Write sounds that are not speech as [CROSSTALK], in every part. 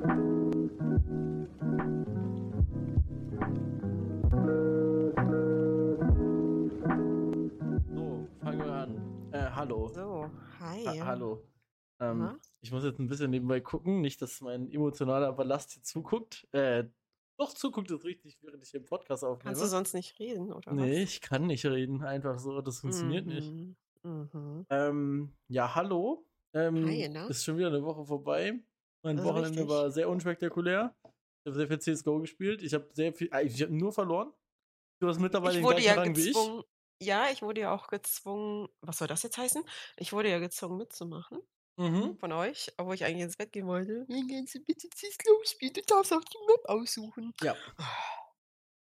So, fangen wir an. Äh, hallo. So, hi. Ha hallo. Ähm, ich muss jetzt ein bisschen nebenbei gucken, nicht, dass mein emotionaler Ballast hier zuguckt. Äh, doch, zuguckt ist richtig, während ich hier im Podcast aufnehme. Kannst du sonst nicht reden, oder nee, ich kann nicht reden, einfach so, das was? funktioniert nicht. Mhm. Mhm. Ähm, ja, hallo. Ähm, Hi, ne? Ist schon wieder eine Woche vorbei. Mein Das ist Wochenende richtig. war sehr unspektakulär. Ich habe sehr viel CSGO gespielt. Ich habe sehr viel, äh, ich habe nur verloren. Du hast mittlerweile Ich den wurde gleichen ja Rang wie ich. gezwungen, ja, ich wurde ja auch gezwungen, was soll das jetzt heißen? Ich wurde ja gezwungen mitzumachen Mhm. von euch, obwohl ich eigentlich ins Bett gehen wollte. Dann kannst du bitte CSGO spielen, du darfst auch die Map aussuchen. Ja. [SIGHS]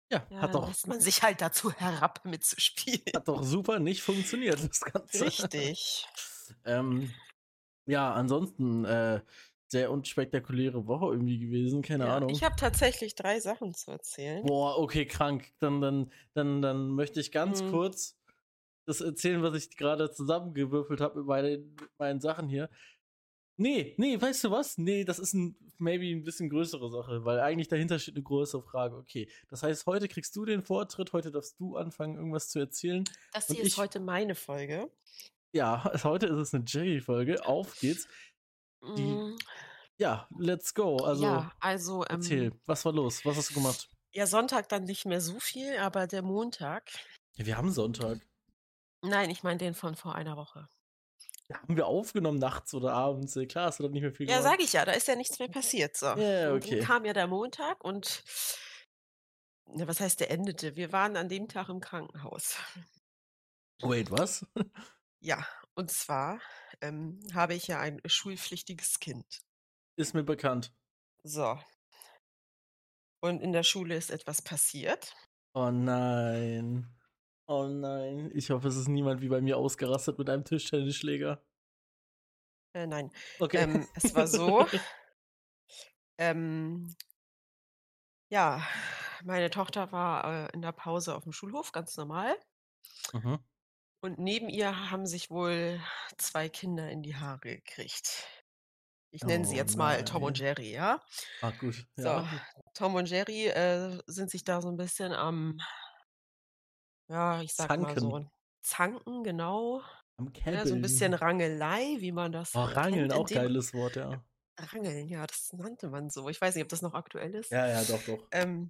Ja, Ja, hat doch lässt man sich halt dazu herab [LAUGHS] mitzuspielen. Hat doch super nicht funktioniert, das Ganze. Richtig. [LAUGHS] ähm, ja, ansonsten äh, sehr unspektakuläre Woche irgendwie gewesen, keine Ja, Ahnung. ich habe tatsächlich drei Sachen zu erzählen. Boah, okay, krank. Dann, dann, dann, dann möchte ich ganz Mhm. kurz das erzählen, was ich gerade zusammengewürfelt habe mit meinen, mit meinen Sachen hier. Nee, nee, weißt du was? Nee, das ist ein, maybe ein bisschen größere Sache, weil eigentlich dahinter steht eine größere Frage. Okay, das heißt, heute kriegst du den Vortritt, heute darfst du anfangen, irgendwas zu erzählen. Das hier ist ich- heute meine Folge. Ja, [LAUGHS] heute ist es eine Jerry-Folge. Auf geht's. Die- Mm, Ja, let's go. Also, ja, also ähm, erzähl, was war los? Was hast du gemacht? ja, Sonntag dann nicht mehr so viel, aber der Montag. Ja, wir haben Sonntag. Nein, ich meine den von vor einer Woche. Ja, haben wir aufgenommen nachts oder abends? Klar, hast du doch nicht mehr viel Ja, gemacht. sag ich ja, da ist ja nichts mehr passiert. So. Ja, Und okay. dann kam ja der Montag und na, was heißt, der endete? Wir waren an dem Tag im Krankenhaus. Wait, was? Ja, und zwar ähm, habe ich ja ein schulpflichtiges Kind. Ist mir bekannt. So. Und in der Schule ist etwas passiert. Oh nein. Oh nein. Ich hoffe, es ist niemand wie bei mir ausgerastet mit einem Tischtennisschläger. Äh, nein, Okay. ähm, es war so. ähm, ja, meine Tochter war äh, in der Pause auf dem Schulhof, ganz normal. mhm. Und neben ihr haben sich wohl zwei Kinder in die Haare gekriegt. Ich nenne sie Oh jetzt mal Tom und. Jerry, ja? Ah, gut. So, Ja. Tom und Jerry äh, sind sich da so ein bisschen am, ja, ich sag mal so, Zanken. zanken, genau. Am Ja, so ein bisschen. Rangelei, wie man das Oh, halt Rangeln, auch dem geiles Wort, ja. Rangeln, ja, das nannte man so. Ich weiß nicht, ob das noch aktuell ist. Ja, ja, doch, doch. Ähm,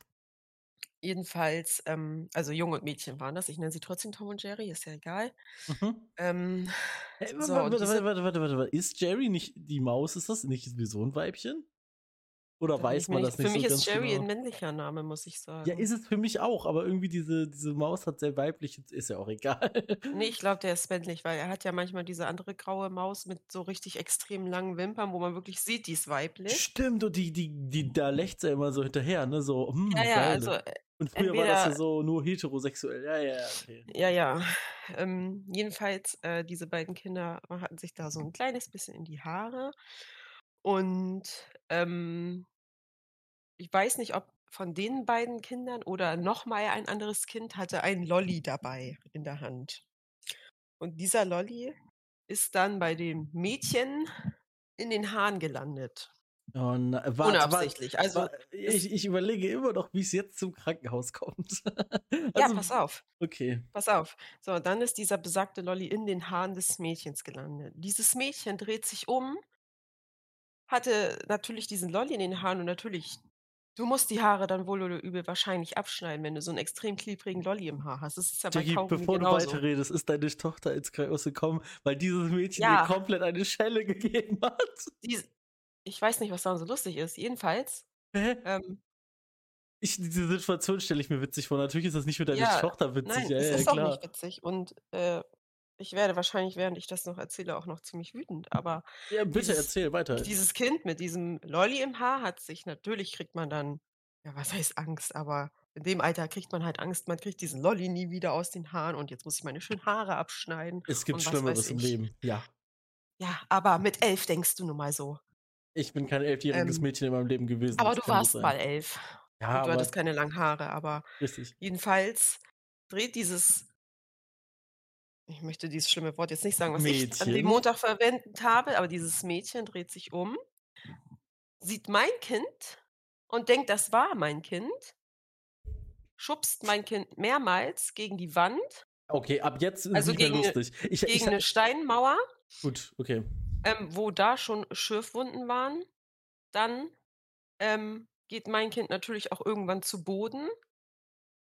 jedenfalls, ähm, also Junge und Mädchen waren das. Ich nenne sie trotzdem Tom und Jerry, ist ja egal. Mhm. Ähm, Hey, so, warte, warte, warte, warte, warte. Ist Jerry nicht die Maus? Ist das nicht sowieso ein Weibchen? Oder weiß man nicht, das für nicht mich so ist Jerry ein genau? männlicher Name, muss ich Ja, sagen. ist es für mich auch, aber irgendwie diese, diese Maus hat sehr weiblich, ist ja auch egal. Nee, [LAUGHS] ich glaube, der ist männlich, weil er hat ja manchmal diese andere graue Maus mit so richtig extrem langen Wimpern, wo man wirklich sieht, die ist weiblich. Stimmt, und die, die, die, da lächzt er immer so hinterher, ne? So, hm, Ja, ja, also geil. äh, Und früher war das ja entweder, so nur heterosexuell. Ja, ja, ja, okay. ja, ja. Ähm, jedenfalls, äh, diese beiden Kinder hatten sich da so ein kleines bisschen in die Haare. Und ähm, ich weiß nicht, ob von den beiden Kindern oder nochmal ein anderes Kind hatte ein Lolli dabei in der Hand. Und dieser Lolli ist dann bei dem Mädchen in den Haaren gelandet. Na, warte, warte, Unabsichtlich. Also, warte. es, Ich, ich überlege immer noch, wie es jetzt zum Krankenhaus kommt. [LAUGHS] ja, Also, pass auf. okay. Pass auf. So, dann ist dieser besagte Lolli in den Haaren des Mädchens gelandet. Dieses Mädchen dreht sich um, hatte natürlich diesen Lolli in den Haaren und natürlich, du musst die Haare dann wohl oder übel wahrscheinlich abschneiden, wenn du so einen extrem klebrigen Lolli im Haar hast. Das ist ja bei Jackie, Kaugummi bevor du genauso. weiterredest, ist deine Tochter ins Krankenhaus gekommen, weil dieses Mädchen dir Ja, komplett eine Schelle [LAUGHS] gegeben hat. die, ich weiß nicht, was daran so lustig ist. Jedenfalls, ähm, Ich, diese Situation stelle ich mir witzig vor. Natürlich ist das nicht für deine ja, Tochter witzig. nein, Ja, es ja, ist auch klar. nicht witzig. Und äh, ich werde wahrscheinlich, während ich das noch erzähle, auch noch ziemlich wütend. Aber Ja, bitte dieses, erzähl weiter. dieses Kind mit diesem Lolli im Haar hat sich, natürlich kriegt man dann, ja, was heißt Angst, aber in dem Alter kriegt man halt Angst, man kriegt diesen Lolli nie wieder aus den Haaren und jetzt muss ich meine schönen Haare abschneiden Es gibt Schlimmeres im. Leben. Ja. Ja, aber mit elf denkst du nun mal so. Ich bin kein elfjähriges Ähm, Mädchen in meinem Leben gewesen. aber Das du warst mal elf Ja, du hattest keine langen Haare, aber richtig. jedenfalls dreht dieses, ich möchte dieses schlimme Wort jetzt nicht sagen, was ich an dem Mädchen. Montag verwendet habe, aber dieses Mädchen dreht sich um sieht mein Kind und denkt, das war mein Kind, schubst mein Kind mehrmals gegen die Wand, Okay, ab jetzt ist es Also nicht mehr gegen 'ne- lustig. Ich, ich, gegen eine Steinmauer, gut, okay. Ähm, wo da schon Schürfwunden waren. Dann ähm, geht mein Kind natürlich auch irgendwann zu Boden.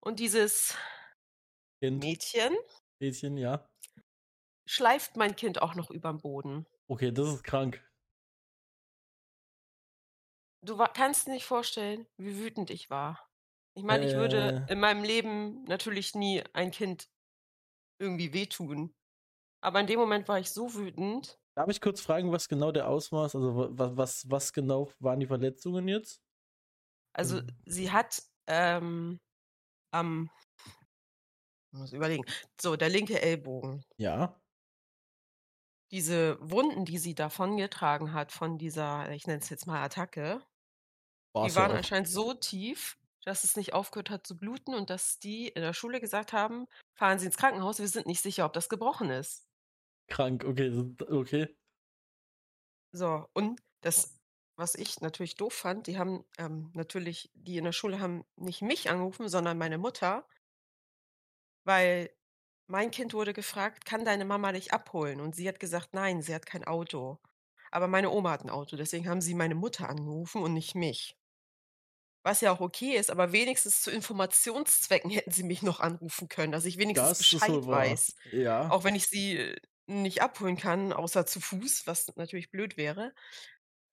Und dieses Kind, Mädchen Mädchen, ja. schleift mein Kind auch noch überm Boden. Okay, das ist krank. Du kannst dir nicht vorstellen, wie wütend ich war. Ich meine, ich würde Äh. in meinem Leben natürlich nie ein Kind irgendwie wehtun. Aber in dem Moment war ich so wütend. Darf ich kurz fragen, was genau der Ausmaß, also was, was, was genau waren die Verletzungen jetzt? Also, Mhm. sie hat, ähm, am ich muss überlegen. So, der linke Ellbogen. Ja. Diese Wunden, die sie davongetragen hat von dieser, ich nenne es jetzt mal Attacke, War's die ja waren auch. anscheinend so tief, dass es nicht aufgehört hat zu bluten und dass die in der Schule gesagt haben: „Fahren Sie ins Krankenhaus, wir sind nicht sicher, ob das gebrochen ist.“ Krank, okay, okay. So, und das, was ich natürlich doof fand, die haben, ähm, natürlich die in der Schule haben nicht mich angerufen, sondern meine Mutter. Weil mein Kind wurde gefragt: „Kann deine Mama dich abholen?“ Und sie hat gesagt: „Nein, sie hat kein Auto.“ Aber meine Oma hat 'n Auto, deswegen haben sie meine Mutter angerufen und nicht mich. Was ja auch okay ist, aber wenigstens zu Informationszwecken [LAUGHS] hätten sie mich noch anrufen können, dass ich wenigstens Das Bescheid weiß. Ja. Auch wenn ich sie, äh, nicht abholen kann, außer zu Fuß, was natürlich blöd wäre,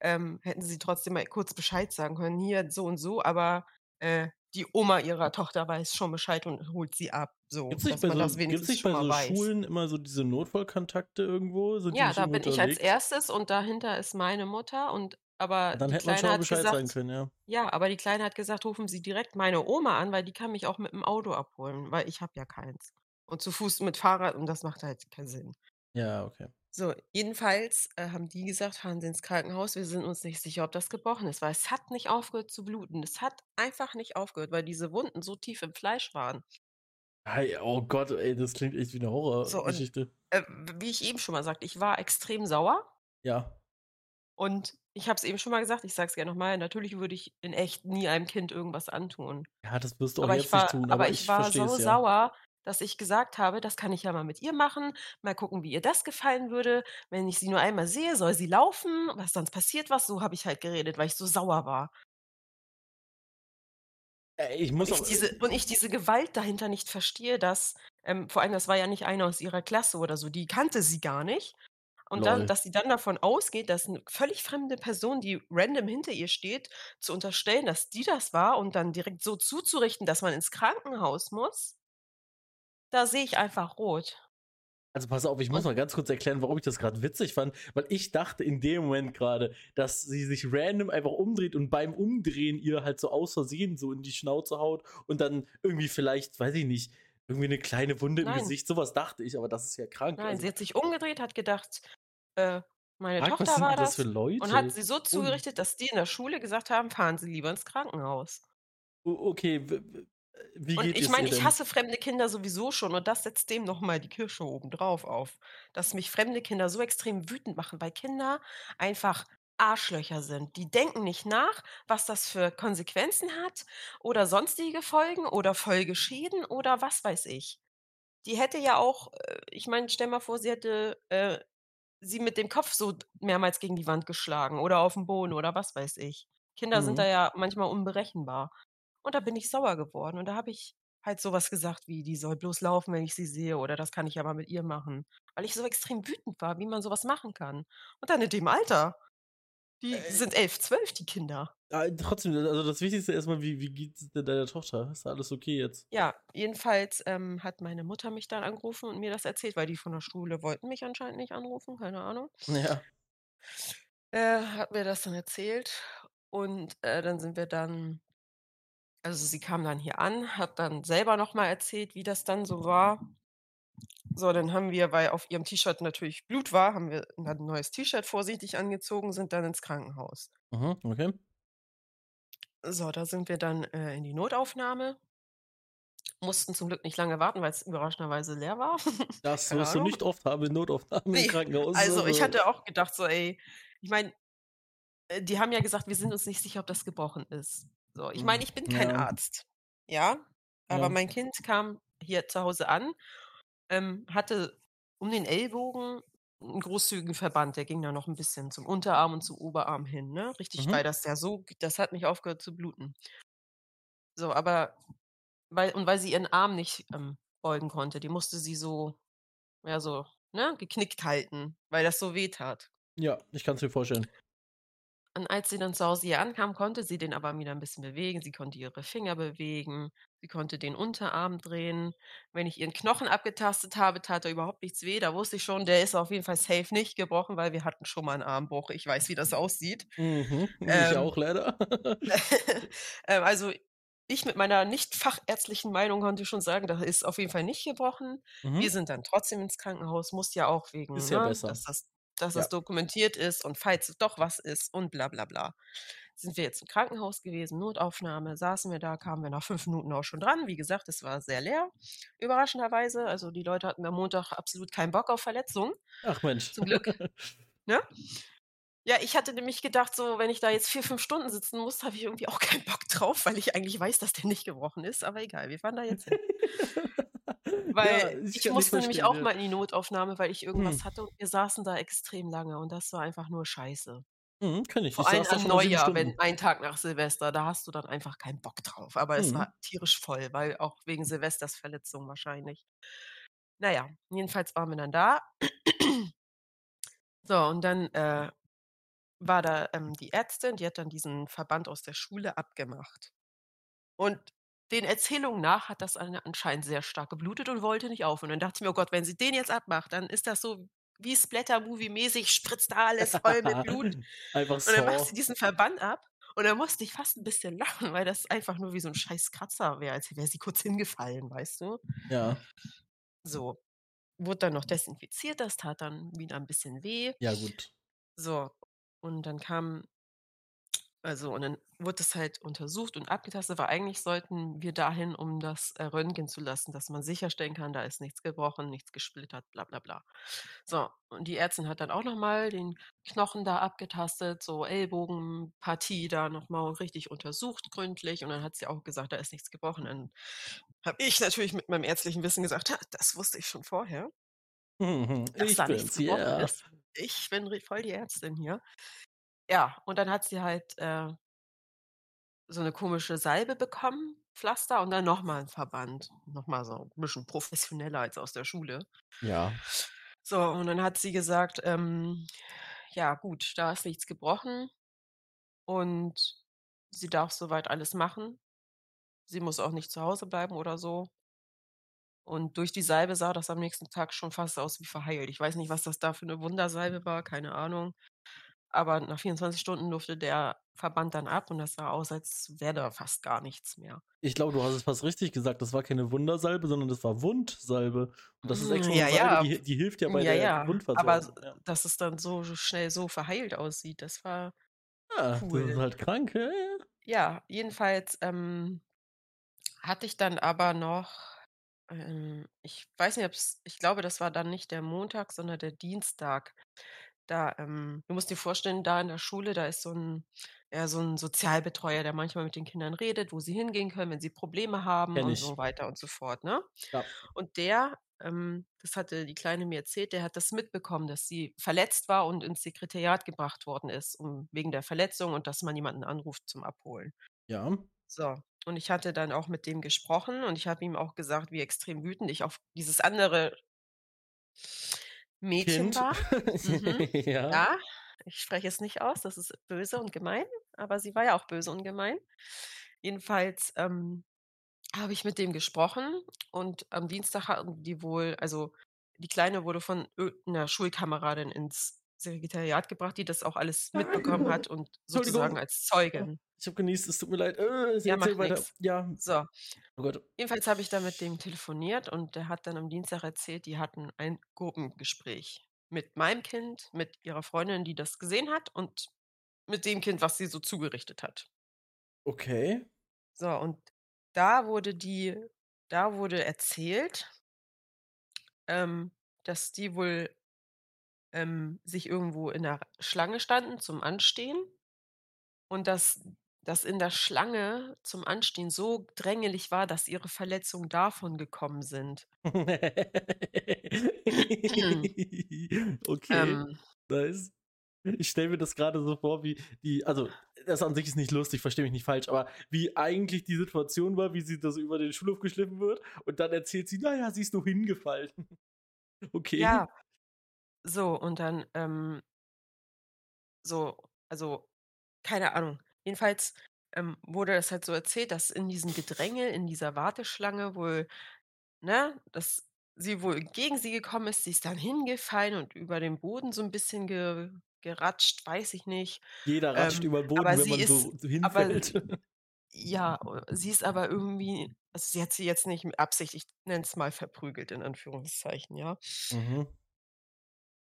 ähm, hätten sie trotzdem mal kurz Bescheid sagen können: „Hier so und so, aber, äh, die Oma ihrer Tochter weiß schon Bescheid und holt sie ab.“ So, Gibt's nicht dass bei so, nicht schon bei so weiß. Schulen immer so diese Notfallkontakte irgendwo? Sind Ja, nicht da bin ich als unterwegs? Erstes und dahinter ist meine Mutter und aber Dann die hätte man schon Bescheid sagen gesagt können, ja. ja, aber die Kleine hat gesagt: „Rufen Sie direkt meine Oma an, weil die kann mich auch mit'm Auto abholen“, weil ich habe ja keins. Und zu Fuß mit Fahrrad und das macht halt keinen Sinn. Ja, okay. So, jedenfalls, äh, haben die gesagt: „Fahren Sie ins Krankenhaus, wir sind uns nicht sicher, ob das gebrochen ist“, weil es hat nicht aufgehört zu bluten. Es hat einfach nicht aufgehört, weil diese Wunden so tief im Fleisch waren. Ei, oh Gott, ey, das klingt echt wie eine So, Horrorgeschichte. äh, w wie ich eben schon mal sagte, ich war extrem sauer. Ja. Und ich habe es eben schon mal gesagt, ich sage es gerne noch mal, natürlich würde ich in echt nie einem Kind irgendwas antun. Ja, das wirst du auch Aber jetzt ich nicht war tun, aber aber ich ich war so ja. sauer, dass ich gesagt habe: „Das kann ich ja mal mit ihr machen. Mal gucken, wie ihr das gefallen würde. Wenn ich sie nur einmal sehe, soll sie laufen, was sonst passiert was.“ So habe ich halt geredet, weil ich so sauer war. Äh, ich Und muss ich auch diese und ich diese Gewalt dahinter nicht verstehe, dass ähm, vor allem, das war ja nicht eine aus ihrer Klasse oder so, die kannte sie gar nicht. Und dann dass sie dann davon ausgeht, dass 'ne völlig fremde Person, die random hinter ihr steht, zu unterstellen, dass die das war und dann direkt so zuzurichten, dass man ins Krankenhaus muss da sehe ich einfach rot. Also, pass auf, ich muss mal ganz kurz erklären, warum ich das grad witzig fand, weil ich dachte in dem Moment grade, dass sie sich random einfach umdreht und beim Umdrehen ihr halt so aus Versehen so in die Schnauze haut und dann irgendwie vielleicht, weiß ich nicht, irgendwie 'ne kleine Wunde im Nein. Gesicht. So was dachte ich, aber das ist ja krank. Nein, Also sie hat sich umgedreht, hat gedacht, äh, meine was Tochter war das das für Leute? und hat sie so Und zugerichtet, dass die in der Schule gesagt haben: „Fahren Sie lieber ins Krankenhaus.“ O okay, wie Und ich meine, ich hasse fremde Kinder sowieso schon und das setzt dem noch mal die Kirsche obendrauf auf, dass mich fremde Kinder so extrem wütend machen, weil Kinder einfach Arschlöcher sind. Die denken nicht nach, was das für Konsequenzen hat oder sonstige Folgen oder Folgeschäden oder was weiß ich. Die hätte ja auch äh, ich meine, stell mal vor, sie hätte, äh, sie mit dem Kopf so mehrmals gegen die Wand geschlagen oder auf'm Boden oder was weiß ich. Kinder sind da Mhm. ja manchmal unberechenbar. Und da bin ich sauer geworden und da habe ich halt so was gesagt wie: „Die soll bloß laufen, wenn ich sie sehe“, oder „Das kann ich ja mal mit ihr machen.“ Weil ich so extrem wütend war, wie man so was machen kann. Und dann in dem Alter. Die Äh sind 11, 12, die Kinder. Ah, trotzdem, also das Wichtigste erst mal, wie wie geht's denn deiner Tochter? Ist alles okay jetzt? Ja, jedenfalls, ähm, hat meine Mutter mich dann angerufen und mir das erzählt, weil die von der Schule wollten mich anscheinend nicht anrufen, keine Ahnung. Ja. Äh, hat mir das dann erzählt und, äh, dann sind wir dann also sie kam dann hier an, hat dann selber noch mal erzählt, wie das dann so war. So, dann haben wir weil auf ihrem T-Shirt natürlich Blut war, haben wir dann 'n neues T-Shirt vorsichtig angezogen, sind dann ins Krankenhaus. Mhm, okay. So, da sind wir dann, äh, in die Notaufnahme. Mussten zum Glück nicht lange warten, weil's überraschenderweise leer war. [LAUGHS] Das Keine wirst du nicht oft haben in Notaufnahmen im Ne, Krankenhaus. also ich Also hatte auch gedacht so: „Ey“ ich meine äh, die haben ja gesagt, wir sind uns nicht sicher, ob das gebrochen ist. So, ich meine, Hm, ich bin kein ja. Arzt. Ja, aber Ja. mein Kind kam hier zu Hause an, ähm, hatte um den Ellbogen 'n großzügigen Verband, der ging da noch 'n bisschen zum Unterarm und zum Oberarm hin, ne? Richtig, weil Mhm. das ja so das hat nicht aufgehört zu bluten. So, aber weil und weil sie ihren Arm nicht, ähm, beugen konnte, die musste sie so ja, so, ne, geknickt halten, weil das so wehtat. Ja, ich kann's mir vorstellen. Und als sie dann zu Hause hier ankam, konnte sie den aber wieder 'n bisschen bewegen. Sie konnte ihre Finger bewegen, sie konnte den Unterarm drehen. Wenn ich ihren Knochen abgetastet habe, tat da überhaupt nichts weh. Da wusste ich schon, der ist auf jeden Fall safe nicht gebrochen, weil wir hatten schon mal 'n Armbruch. Ich weiß, wie das aussieht. Mhm, [LAUGHS] ich Ähm auch leider. [LAUGHS] ähm, also, ich mit meiner nicht fachärztlichen Meinung konnte schon sagen, da ist auf jeden Fall nicht gebrochen. Wir Mhm. sind dann trotzdem ins Krankenhaus, muss ja auch wegen, Ist ja ne, besser. dass das dass das Ja. dokumentiert ist und falls doch was ist und bla bla bla. Sind wir jetzt im Krankenhaus gewesen, Notaufnahme, saßen wir da, kamen wir nach 5 Minuten auch schon dran. Wie gesagt, es war sehr leer, überraschenderweise. Also, die Leute hatten am Montag absolut keinen Bock auf Verletzungen. Ach Mensch. Zum Glück. [LAUGHS] Ne? Ja, ich hatte nämlich gedacht, so, wenn ich da jetzt 4, 5 Stunden sitzen muss, habe ich irgendwie auch keinen Bock drauf, weil ich eigentlich weiß, dass der nicht gebrochen ist, aber egal, wir fahren da jetzt hin. [LAUGHS] Ja, Weil ich ich kann musste nämlich auch ja. mal in die Notaufnahme, weil ich irgendwas Mhm. hatte und wir saßen da extrem lange und das war einfach nur scheiße. Mhm, kenne ich. Vor allem 7 Neujahr, wenn ein Tag nach Silvester, da hast du dann einfach keinen Bock drauf. Aber es Mhm. war tierisch voll, weil auch wegen Silvestersverletzung wahrscheinlich. Na ja, jedenfalls waren wir dann da. [CLEARS THROAT] So, und dann, äh, war da, ähm, die Ärztin, die hat dann diesen Verband aus der Schule abgemacht. Und den Erzählungen nach hat das an anscheinend sehr stark geblutet und wollte nicht aufhören. Dann dachte ich mir: „Oh Gott, wenn sie den jetzt abmacht, dann ist das so wie Splatter-Movie-mäßig, spritzt da alles voll mit Blut.“ [LAUGHS] Einfach Und dann macht sie diesen Verband ab und dann musste ich fast 'n bisschen lachen, weil das einfach nur wie so 'n scheiß Kratzer wäre, als wäre sie kurz hingefallen, weißt du? Ja. So. Wurde dann noch desinfiziert, das tat dann wieder 'n bisschen weh. Ja, gut. So, und dann kam also, und dann wurde das halt untersucht und abgetastet, aber eigentlich sollten wir dahin, um das, äh, röntgen zu lassen, dass man sicherstellen kann, da ist nichts gebrochen, nichts gesplittert, bla bla bla. So, und die Ärztin hat dann auch noch mal den Knochen da abgetastet, so Ellbogenpartie da noch mal richtig untersucht gründlich und dann hat sie auch gesagt, da ist nichts gebrochen. Dann habe ich natürlich mit meinem ärztlichen Wissen gesagt: „Ha, das wusste ich schon vorher“ Mhm. dass Ich da nichts gebrochen yeah. ist. Ich bin voll die Ärztin hier. Ja, und dann hat sie halt, äh so 'ne komische Salbe bekommen, Pflaster und dann noch mal 'n Verband. Noch mal so 'n bisschen professioneller als aus der Schule. Ja. So, und dann hat sie gesagt, ähm, ja gut, da ist nichts gebrochen und sie darf so weit alles machen. Sie muss auch nicht zu Hause bleiben oder so. Und durch die Salbe sah das am nächsten Tag schon fast aus wie verheilt. Ich weiß nicht, was das da für 'ne Wundersalbe war, keine Ahnung. Aber nach 24 Stunden durfte der Verband dann ab und das sah aus, als wäre da fast gar nichts mehr. Ich glaube, du hast es fast richtig gesagt. Das war keine Wundersalbe, sondern das war Wundsalbe. Und das ist extra 'ne ja, Salbe, ja. die die hilft ja bei Ja, der ja. Aber Wundversorgung, ja. dass es dann so schnell so verheilt aussieht, das war Ja, das ist cool. halt krank, ja, ja. Jedenfalls, ähm, hatte ich dann aber noch ähm, ich weiß nicht, ob's ich glaube, das war dann nicht der Montag, sondern der Dienstag. Da, ähm du musst dir vorstellen, da in der Schule, da ist so 'n ja, so 'n Sozialbetreuer, der manchmal mit den Kindern redet, wo sie hingehen können, wenn sie Probleme haben Kenne und ich. so weiter und so fort, ne? Ja. Und der, ähm das hatte die Kleine mir erzählt, der hat das mitbekommen, dass sie verletzt war und ins Sekretariat gebracht worden ist, um wegen der Verletzung und dass man jemanden anruft zum Abholen. Ja. So, und ich hatte dann auch mit dem gesprochen und ich habe ihm auch gesagt, wie extrem wütend ich auf dieses andere Mädchen Kind. war. [LAUGHS] Mhm. Ja. Ja, ich spreche es nicht aus, das ist böse und gemein, aber sie war ja auch böse und gemein. Jedenfalls, ähm, habe ich mit dem gesprochen und am Dienstag hatten die wohl also, die Kleine wurde von irgend 'ner Schulkameradin ins Sekretariat gebracht, die das auch alles mitbekommen hat und sozusagen als Zeugin. ich habe genießt, es tut mir leid. Äh, Ja, macht weiter. nix. Ja. So. Oh. Jedenfalls habe ich dann mit dem telefoniert und der hat dann am Dienstag erzählt, die hatten ein Gruppengespräch mit meinem Kind, mit ihrer Freundin, die das gesehen hat und mit dem Kind, was sie so zugerichtet hat. Okay. So, und da wurde die da wurde erzählt ähm, dass die wohl, ähm, sich irgendwo in 'ner Schlange standen zum Anstehen und dass das in der Schlange zum Anstehen so drängelig war, dass ihre Verletzungen davon gekommen sind. [LAUGHS] Okay, Ähm. nice. Ich stelle mir das grade so vor, wie die also, das an sich ist nicht lustig, verstehe mich nicht falsch, aber wie eigentlich die Situation war, wie sie da so über den Schulhof geschliffen wird und dann erzählt sie: „Na ja, sie ist nur hingefallen.“ [LAUGHS] Okay. Ja. So, und dann, ähm so, also, keine Ahnung. Jedenfalls, ähm, wurde das halt so erzählt, dass in diesem Gedränge, in dieser Warteschlange wohl ne, dass sie wohl gegen sie gekommen ist. Sie ist dann hingefallen und über den Boden so 'n bisschen ge geratscht, weiß ich nicht. Jeder ratscht Ähm, über 'n aber Boden, wenn man ist so so aber hinfällt. ja, sie ist aber irgendwie also, sie hat sie jetzt nicht mit Absicht, ich nenne es mal verprügelt in Anführungszeichen, ja? Mhm.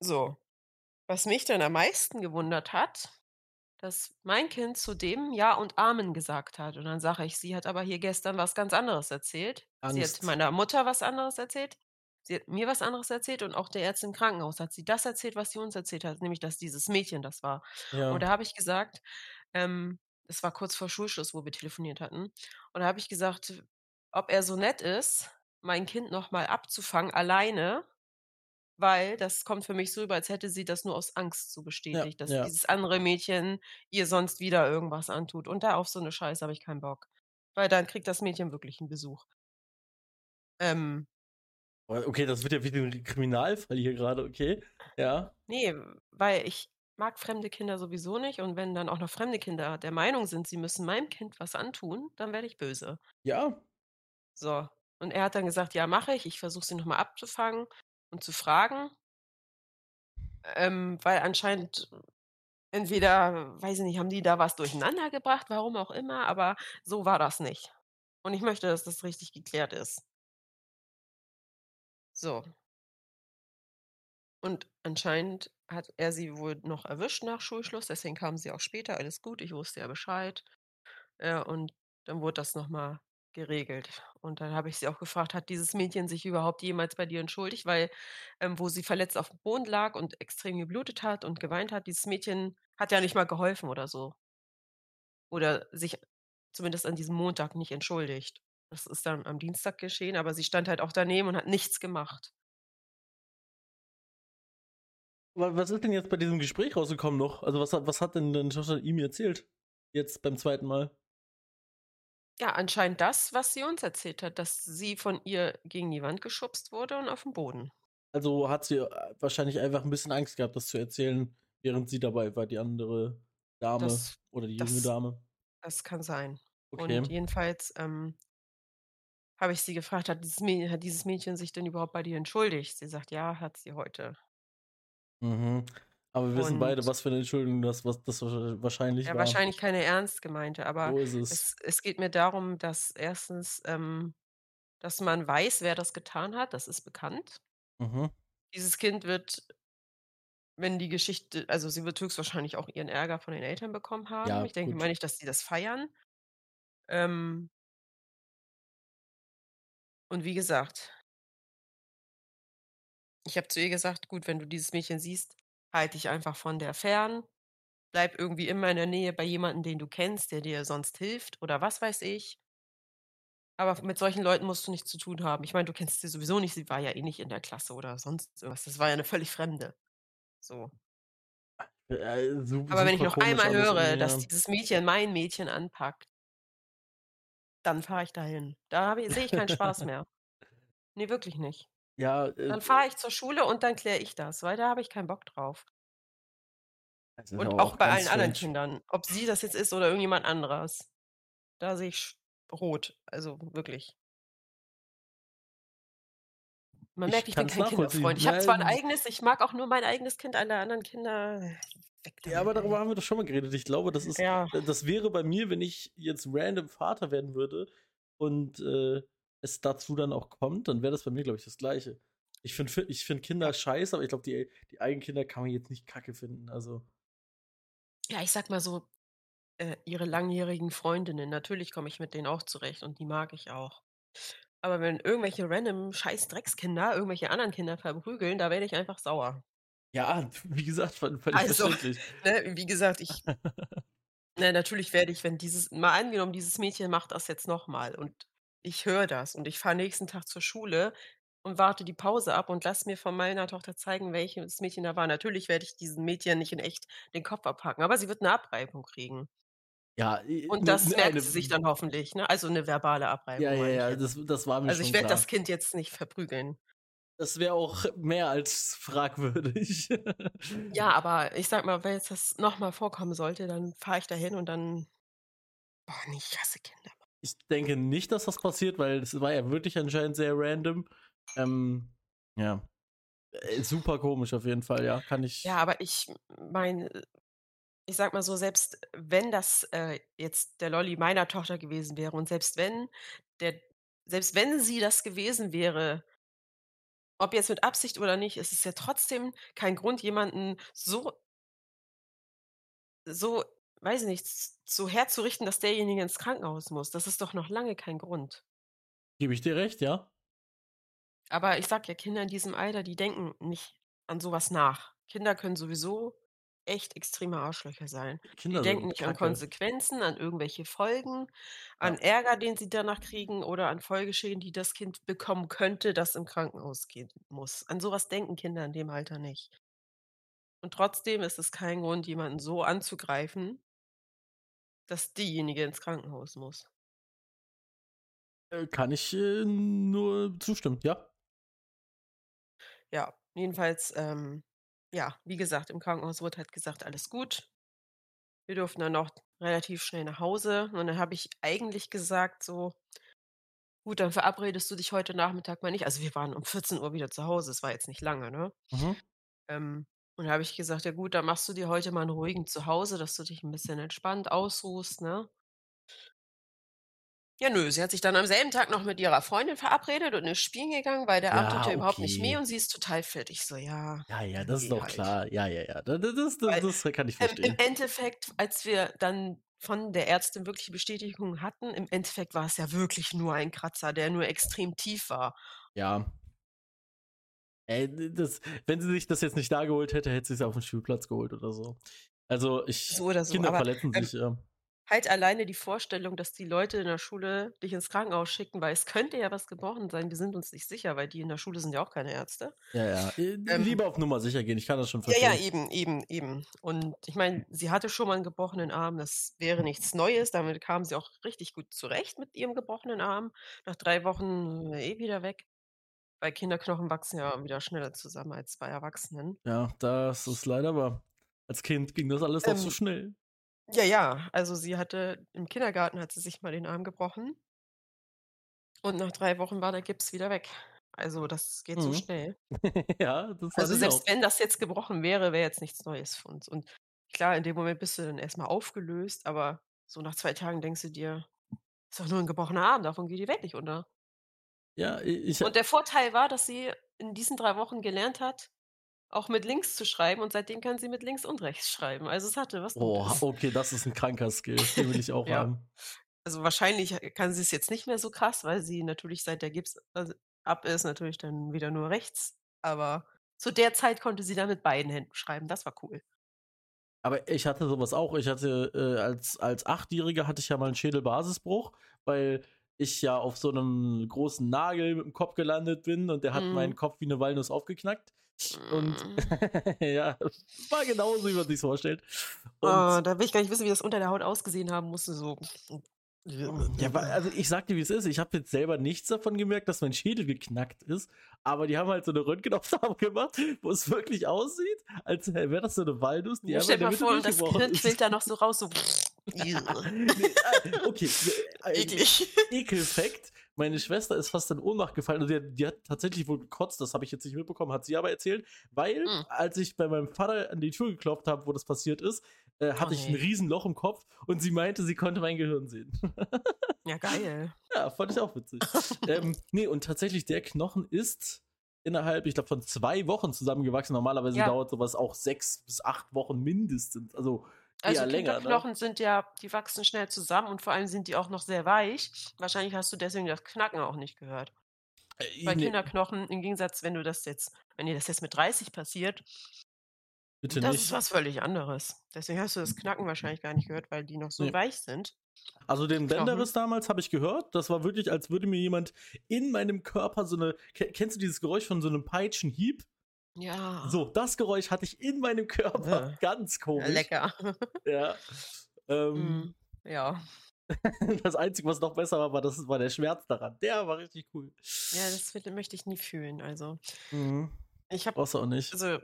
So. Was mich dann am meisten gewundert hat, dass mein Kind zu dem Ja und Amen gesagt hat. Und dann sage ich: „Sie hat aber hier gestern was ganz anderes erzählt. Sie hat Angst. meiner Mutter was anderes erzählt. Sie hat mir was anderes erzählt und auch der Ärztin im Krankenhaus hat sie das erzählt, was sie uns erzählt hat, nämlich, dass dieses Mädchen das war.“ Und Ja. da habe ich gesagt, ähm das war kurz vor Schulschluss, wo wir telefoniert hatten. Und da habe ich gesagt, ob er so nett ist, mein Kind noch mal abzufangen alleine, weil das kommt für mich so rüber, als hätte sie das nur aus Angst so Ja, bestätigt, dass ja. dieses andere Mädchen ihr sonst wieder irgendwas antut. Und da auf so 'ne Scheiße habe ich keinen Bock, weil dann kriegt das Mädchen wirklich 'n Besuch. Ähm. Okay, das wird ja wie 'n Kriminalfall hier grade, okay, ja. Ne, weil ich mag fremde Kinder sowieso nicht und wenn dann auch noch fremde Kinder der Meinung sind, sie müssen meinem Kind was antun, dann werde ich böse. Ja. So, und er hat dann gesagt: „Ja, mache ich. Ich versuche sie noch mal abzufangen und zu fragen.“ Ähm, weil anscheinend entweder, weiß ich nicht, haben die da was durcheinandergebracht, warum auch immer, aber so war das nicht. Und ich möchte, dass das richtig geklärt ist. So. Und anscheinend hat er sie wohl noch erwischt nach Schulschluss, deswegen kam sie auch später, alles gut, ich wusste ja Bescheid. Äh, und dann wurde das noch mal geregelt. Und dann habe ich sie auch gefragt: „Hat dieses Mädchen sich überhaupt jemals bei dir entschuldigt?“ Weil, ähm, wo sie verletzt aufm Boden lag und extrem geblutet hat und geweint hat, dieses Mädchen hat ja nicht mal geholfen oder so. Oder sich zumindest an diesem Montag nicht entschuldigt. Das ist dann am Dienstag geschehen, aber sie stand halt auch daneben und hat nichts gemacht. Wa was ist denn jetzt bei diesem Gespräch rausgekommen noch? Also, was hat was hat denn deine Tochter ihm erzählt? Jetzt beim 2. Mal? Ja, anscheinend das, was sie uns erzählt hat, dass sie von ihr gegen die Wand geschubst wurde und auf'n Boden. Also, hat sie, äh, wahrscheinlich einfach 'n bisschen Angst gehabt, das zu erzählen, während sie dabei war, die andere Dame Das oder die junge das Dame? das kann sein. Und Okay. jedenfalls, ähm habe ich sie gefragt: „Hat dieses Mäd hat dieses Mädchen sich denn überhaupt bei dir entschuldigt?“ Sie sagt: „Ja, hat sie heute.“ Mhm. Aber wir wissen beide, Und was für 'ne Entschuldigung das was das wa wahrscheinlich Ja, war. wahrscheinlich keine ernst gemeinte, aber So ist es. es es geht mir darum, dass 1., ähm dass man weiß, wer das getan hat, das ist bekannt. Mhm. Dieses Kind wird wenn die Geschichte also, sie wird höchstwahrscheinlich auch ihren Ärger von den Eltern bekommen haben. Ja, Ich denke mal nicht, dass die das feiern. Ähm und wie gesagt ich habe zu ihr gesagt: „Gut, wenn du dieses Mädchen siehst, halt dich einfach von der fern. Bleib irgendwie immer in der Nähe bei jemandem, den du kennst, der dir sonst hilft oder was weiß ich.“ Aber mit solchen Leuten musst du nichts zu tun haben. Ich meine, du kennst sie sowieso nicht, sie war ja eh nicht in der Klasse oder sonst irgendwas. Das war ja 'ne völlig Fremde. So. Äh, su Aber wenn ich super noch einmal höre, dass ja. dieses Mädchen mein Mädchen anpackt dann fahre ich dahin. Da sehe ich keinen Spaß [LAUGHS] mehr. Ne, wirklich nicht. Ja, äh, Dann äh fahre ich zur Schule und dann kläre ich das, weil da habe ich keinen Bock drauf. Und auch auch bei allen anderen. Kindern, ob sie das jetzt ist oder irgendjemand anderes. Da sehe ich rot, also wirklich. Man merkt, Ich bin kein Kinderfreund. Ich habe zwar 'n Nein. eigenes, ich mag auch nur mein eigenes Kind, alle anderen Kinder weg Ja, aber darüber haben wir doch schon mal geredet. Ich glaube, das ist Ja. d das wäre bei mir, wenn ich jetzt random Vater werden würde und, äh, es dazu dann auch kommt, dann wäre das bei mir, glaube ich, das Gleiche. Ich finde Fi ich finde Kinder scheiße, aber ich glaube, die die eigenen Kinder kann man jetzt nicht Kacke finden, also Ja, ich sage mal so, äh, ihre langjährigen Freundinnen, natürlich komme ich mit denen auch zurecht und die mag ich auch. Aber wenn irgendwelche random scheiß Dreckskinder irgendwelche anderen Kinder verprügeln, da werde ich einfach sauer. Ja, [LAUGHS] wie gesagt, v völlig Also, verständlich. [LAUGHS] ne, wie gesagt, ich [LAUGHS] Na, natürlich werde ich, wenn dieses mal angenommen, dieses Mädchen macht das jetzt noch mal und ich höre das und ich fahre nächsten Tag zur Schule und warte die Pause ab und lasse mir von meiner Tochter zeigen, welches Mädchen da war. Natürlich werde ich diesem Mädchen nicht in echt den Kopf abhacken, aber sie wird 'ne Abreibung kriegen. Ja, Und 'ne das 'ne merkt eine sie sich dann hoffentlich, ne? Also 'ne verbale Ja, Abreibung ja, ja, jetzt. das das war mir Also, schon ich werde das Kind jetzt nicht verprügeln. Das wäre auch mehr als fragwürdig. Ja, [LAUGHS] aber ich sage mal, wenn jetzt das noch mal vorkommen sollte, dann fahre ich dahin und dann boah, ne, ich hasse Kinder. Ich denke nicht, dass das passiert, weil es war ja wirklich anscheinend sehr random. Ähm, ja. Äh, super komisch auf jeden Fall, ja, kann ich Ja, aber ich meine, ich sage mal so, selbst wenn das, äh, jetzt der Lolli meiner Tochter gewesen wäre und selbst wenn der selbst wenn sie das gewesen wäre ob jetzt mit Absicht oder nicht, ist es ja trotzdem kein Grund, jemanden so so, weiß ich nicht, so herzurichten, dass derjenige ins Krankenhaus muss. Das ist doch noch lange kein Grund. Gebe ich dir recht, ja. Aber ich sage ja, Kinder in diesem Alter, die denken nicht an so was nach. Kinder können sowieso echt extreme Arschlöcher sein. Die Kinder denken sind nicht an Kacke. Konsequenzen, an irgendwelche Folgen, an Ja. Ärger, den sie danach kriegen oder an Folgeschäden, die das Kind bekommen könnte, das im Krankenhaus gehen muss. An so was denken Kinder in dem Alter nicht. Und trotzdem ist es kein Grund, jemanden so anzugreifen dass diejenige ins Krankenhaus muss. Äh, kann ich, äh, nur zustimmen, ja. Ja, jedenfalls, ähm, ja, wie gesagt, im Krankenhaus wurde halt gesagt: „Alles gut.“ Wir durften dann auch relativ schnell nach Hause und dann habe ich eigentlich gesagt so: „Gut, dann verabredest du dich heute Nachmittag mal nicht“ also, wir waren um 14:00 wieder zu Hause, es war jetzt nicht lange, ne? Mhm. Ähm, und da habe ich gesagt: „Ja gut, dann machst du dir heute mal 'n ruhigen Zuhause, dass du dich 'n bisschen entspannt ausruhst“, ne? Ja, nö, sie hat sich dann am selben Tag noch mit ihrer Freundin verabredet und ist spielen gegangen, weil der Abend tut Ja, ja überhaupt nicht okay. und sie ist total fit. Ich so: „Ja, Ja, ja, dann das ist geh doch halt.“ klar. Ja, ja, ja. Da da das Weil, das kann ich ähm, im verstehen. Endeffekt, als wir dann von der Ärztin wirklich Bestätigung hatten, im Endeffekt war es ja wirklich nur ein Kratzer, der nur extrem tief war. Ja. Ey, das wenn sie sich das jetzt nicht da geholt hätte, hätte sie's aufm Spielplatz geholt oder so. Also, ich So oder so, Kinder aber, verletzen ähm, sich, ja. halt alleine die Vorstellung, dass die Leute in der Schule dich ins Krankenhaus schicken, weil es könnte ja was gebrochen sein. Wir sind uns nicht sicher, weil die in der Schule sind ja auch keine Ärzte. Ja, ja. Äh, Ähm lieber auf Nummer sicher gehen, ich kann das schon Ja, ja, verstehen. eben, eben, eben. Und ich meine, sie hatte schon mal 'n gebrochenen Arm, das wäre nichts Neues. Damit kam sie auch richtig gut zurecht mit ihrem gebrochenen Arm. Nach 3 Wochen eh wieder weg. Weil Kinderknochen wachsen ja wieder schneller zusammen als bei Erwachsenen. Ja, das ist leider wahr. Als Kind ging das alles auch so Ähm schnell. Ja, ja, also, sie hatte im Kindergarten hat sie sich mal den Arm gebrochen. Und nach 3 Wochen war der Gips wieder weg. Also, das geht so Mhm. schnell. [LAUGHS] Ja, das Also, ich auch. selbst wenn das jetzt gebrochen wäre, wäre jetzt nichts Neues für uns. Und klar, in dem Moment bist du dann erst mal aufgelöst, aber so nach 2 Tagen denkst du dir: „Ist doch nur 'n gebrochener Arm, davon geht die Welt nicht unter.“ Ja, ich Und der Vorteil war, dass sie in diesen 3 Wochen gelernt hat, auch mit links zu schreiben und seitdem kann sie mit links und rechts schreiben. Also, es hatte was Gutes. okay, das ist 'n kranker Skill. Den will ich [LAUGHS] auch Ja. haben. Also, wahrscheinlich, äh, kann sie's jetzt nicht mehr so krass, weil sie natürlich seit der Gips also, ab ist, natürlich dann wieder nur rechts. Aber zu der Zeit konnte sie dann mit beiden Händen schreiben. Das war cool. Aber ich hatte so was auch. Ich hatte, äh, als als Achtjähriger hatte ich ja mal 'n Schädelbasisbruch, weil ich ja auf so 'nem großen Nagel mit'm Kopf gelandet bin und der hat meinen Mhm. Kopf wie 'ne Walnuss aufgeknackt. Und Mhm. [LAUGHS] ja, war genauso, wie man sich's vorstellt. Und Oh, da will ich gar nicht wissen, wie das unter der Haut ausgesehen haben musste, so. Ja, also, ich sage dir, wie's ist. Ich habe jetzt selber nichts davon gemerkt, dass mein Schädel geknackt ist, aber die haben halt so 'ne Röntgenaufnahme gemacht, wo es wirklich aussieht, als wäre das so 'ne Walnuss, die einfach stell in der Mitte vor, das Gehirn quillt da noch so raus, so. [LAUGHS] Ah, okay, ein Eklig. Ekelfact: Meine Schwester ist fast in Ohnmacht gefallen und die hat die hat tatsächlich wohl gekotzt, das habe ich jetzt nicht mitbekommen, hat sie aber erzählt, weil, Mhm. als ich bei meinem Vater an die Tür geklopft habe, wo das passiert ist, äh, Oh, hatte ich 'n ne. Riesenloch im Kopf und sie meinte, sie konnte mein Gehirn sehen. Ja, geil. [LAUGHS] Ja, fand ich auch witzig. [LAUGHS] Ähm, ne, und tatsächlich, der Knochen ist innerhalb, ich glaube, von 2 Wochen zusammengewachsen. Normalerweise Ja. dauert so was auch 6 bis 8 Wochen mindestens, also Also, länger, ne? Kinderknochen sind ja die wachsen schnell zusammen und vor allem sind die auch noch sehr weich. Wahrscheinlich hast du deswegen das Knacken auch nicht gehört. Äh, Bei ne. Kinderknochen im Gegensatz, wenn du das jetzt wenn dir das jetzt mit 30 passiert Bitte Das nicht. ist was völlig anderes. Deswegen hast du das Knacken wahrscheinlich gar nicht gehört, weil die noch so Nee. weich sind. Also den. Bänderriss damals habe ich gehört. Das war wirklich, als würde mir jemand in meinem Körper so eine. Ke- Kennst du dieses Geräusch von so einem Peitschenhieb? Ja. So, das Geräusch hatte ich in meinem Körper. Äh. Ganz komisch. Lecker. [LAUGHS] Ja. Ähm, Mm, ja. [LAUGHS] Das Einzige, was noch besser war, war, das war der Schmerz daran. Der war richtig cool. Ja, das möchte ich nie fühlen. Also, Mhm. ich habe Brauchst du auch nicht. also,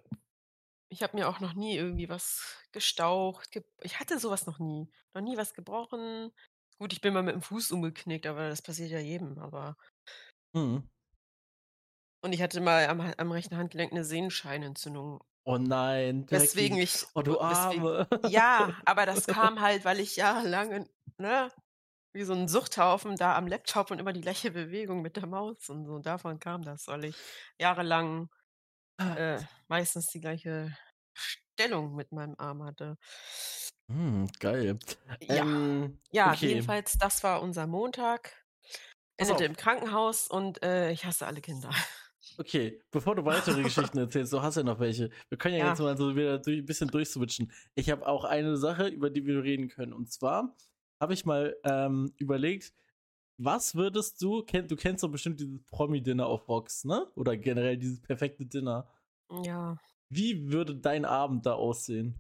ich habe mir auch noch nie irgendwie was gestaucht. Ge ich hatte sowas noch nie. Noch nie was gebrochen. Gut, ich bin mal mit dem Fuß umgeknickt, aber das passiert ja jedem. Aber Mhm. Und ich hatte mal am, am rechten Handgelenk eine Sehenscheinentzündung. Oh nein. wie- ich. Oh, du deswegen, Arme. Ja, aber das [LAUGHS] kam halt, weil ich jahrelang, ne, wie so ein Suchthaufen da am Laptop und immer die gleiche Bewegung mit der Maus und so. Davon kam das, weil ich jahrelang äh, meistens die gleiche Stellung mit meinem Arm hatte. Hm, geil. Ja, Ähm, ja, okay. jedenfalls, das war unser Montag. Endete im Krankenhaus und äh, ich hasse alle Kinder. Okay, bevor du weitere Geschichten erzählst, du hast ja noch welche. Wir können ja, Ja. jetzt mal so wieder durch, ein bisschen durchswitchen. Ich habe auch eine Sache, über die wir reden können. Und zwar habe ich mal ähm, überlegt, was würdest du, kenn, du kennst doch bestimmt dieses Promi-Dinner auf Vox, ne? Oder generell dieses perfekte Dinner. Ja. Wie würde dein Abend da aussehen?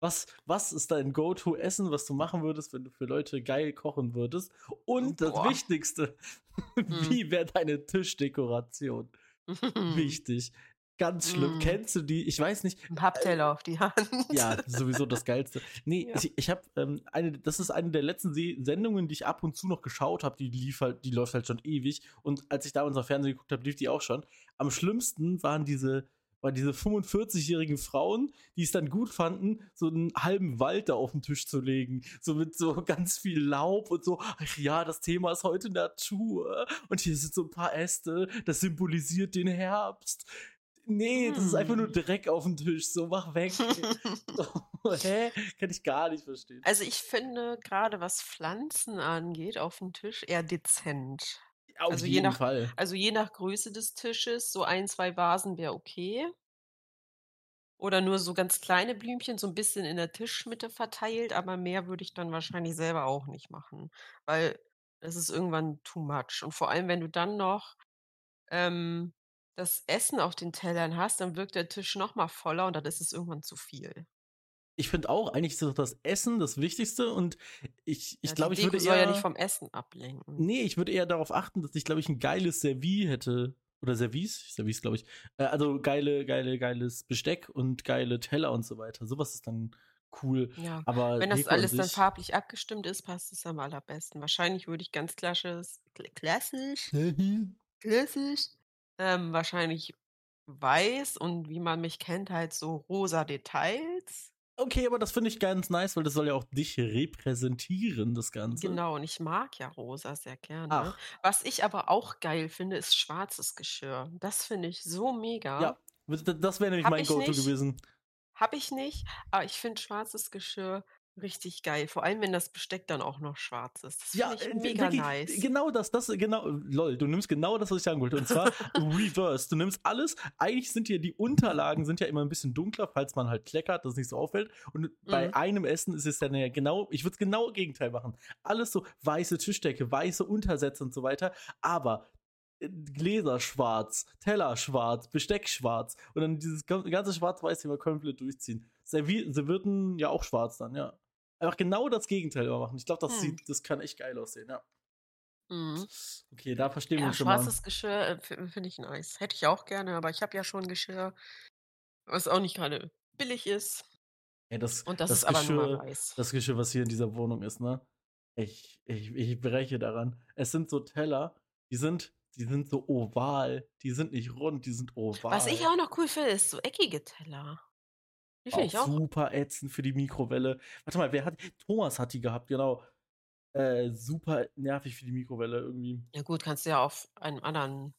Was, was ist dein Go-To-Essen, was du machen würdest, wenn du für Leute geil kochen würdest? Und das Boah. Wichtigste, [LAUGHS] wie wäre deine Tischdekoration? [LAUGHS] Wichtig. Ganz schlimm. Mm. Kennst du die? Ich weiß nicht. Ein Pappteller auf die Hand. Ja, [LAUGHS] sowieso das Geilste. Nee, Ja. ich, ich habe ähm, eine, das ist eine der letzten Se Sendungen, die ich ab und zu noch geschaut habe. Die lief halt, die läuft halt schon ewig. Und als ich damals auf Fernsehen geguckt habe, lief die auch schon. Am schlimmsten waren diese, waren diese 45-jährigen Frauen, die es dann gut fanden, so einen halben Wald da auf den Tisch zu legen. So mit so ganz viel Laub und so. Ach ja, das Thema ist heute Natur. Und hier sind so ein paar Äste. Das symbolisiert den Herbst. Nee, das ist einfach nur Hm. Dreck auf dem Tisch. So, mach weg. [LAUGHS] So, hä? Kann ich gar nicht verstehen. Also ich finde, gerade was Pflanzen angeht, auf dem Tisch eher dezent. Auf also je jeden nach- Fall. Also je nach Größe des Tisches, so ein, zwei Vasen wäre okay. Oder nur so ganz kleine Blümchen, so ein bisschen in der Tischmitte verteilt, aber mehr würde ich dann wahrscheinlich selber auch nicht machen, weil das ist irgendwann too much. Und vor allem, wenn du dann noch ähm, das Essen auf den Tellern hast, dann wirkt der Tisch noch mal voller und dann ist es irgendwann zu viel. Ich finde auch, eigentlich ist doch das Essen das Wichtigste und ich, ich Ja, glaube, ich würde Deko soll eher. ja nicht vom Essen ablenken. nee, ich würde eher darauf achten, dass ich, glaube ich, ein geiles Service hätte. Oder Service? Service, glaube ich. Äh, also geile, geile, geiles Besteck und geile Teller und so weiter. Sowas ist dann cool. Ja. Aber Wenn das Deko alles dann farblich abgestimmt ist, passt es am allerbesten. Wahrscheinlich würde ich ganz klassisch, kl- klassisch, [LAUGHS] klassisch, ähm, wahrscheinlich weiß und wie man mich kennt, halt so rosa Details. Okay, aber das finde ich ganz nice, weil das soll ja auch dich repräsentieren, das Ganze. Genau, und ich mag ja rosa sehr gerne. Ach, Was ich aber auch geil finde, ist schwarzes Geschirr. Das finde ich so mega. ja. Das wäre nämlich Hab mein Go-To gewesen. Habe ich nicht, aber ich finde schwarzes Geschirr richtig geil. Vor allem, wenn das Besteck dann auch noch schwarz ist. Das Ja, ich äh, mega wirklich, nice. genau das, das, genau, lol, du nimmst genau das, was ich sagen wollte. Und zwar [LAUGHS] reverse. Du nimmst alles, eigentlich sind hier die Unterlagen sind ja immer ein bisschen dunkler, falls man halt kleckert, dass es nicht so auffällt. Und bei Mhm. einem Essen ist es dann ja genau, ich würde es genau Gegenteil machen. Alles so weiße Tischdecke, weiße Untersätze und so weiter. Aber äh, Gläser schwarz, Teller schwarz, Besteck schwarz und dann dieses gan- ganze Schwarz-Weiß immer komplett durchziehen. Servi Servierten ja auch schwarz dann, ja. Einfach genau das Gegenteil immer machen. Ich glaube, das Hm. sieht, das kann echt geil aussehen, ja. Mhm. Okay, da verstehen wir Ja, uns schon mal. schwarzes Geschirr äh, f- finde ich nice. Hätte ich auch gerne, aber ich habe ja schon Geschirr, was auch nicht gerade billig ist. Ey, das, Und das, das ist aber nur Geschirr, mal weiß. das Geschirr, was hier in dieser Wohnung ist, ne? Ich, ich, ich breche daran. Es sind so Teller, die sind, die sind so oval. Die sind nicht rund, die sind oval. Was ich auch noch cool finde, ist so eckige Teller. Die finde ich auch. super ätzend für die Mikrowelle. Warte mal, wer hat. Thomas hat die gehabt, genau. Äh, super nervig für die Mikrowelle irgendwie. Ja gut, kannst du ja auf einem anderen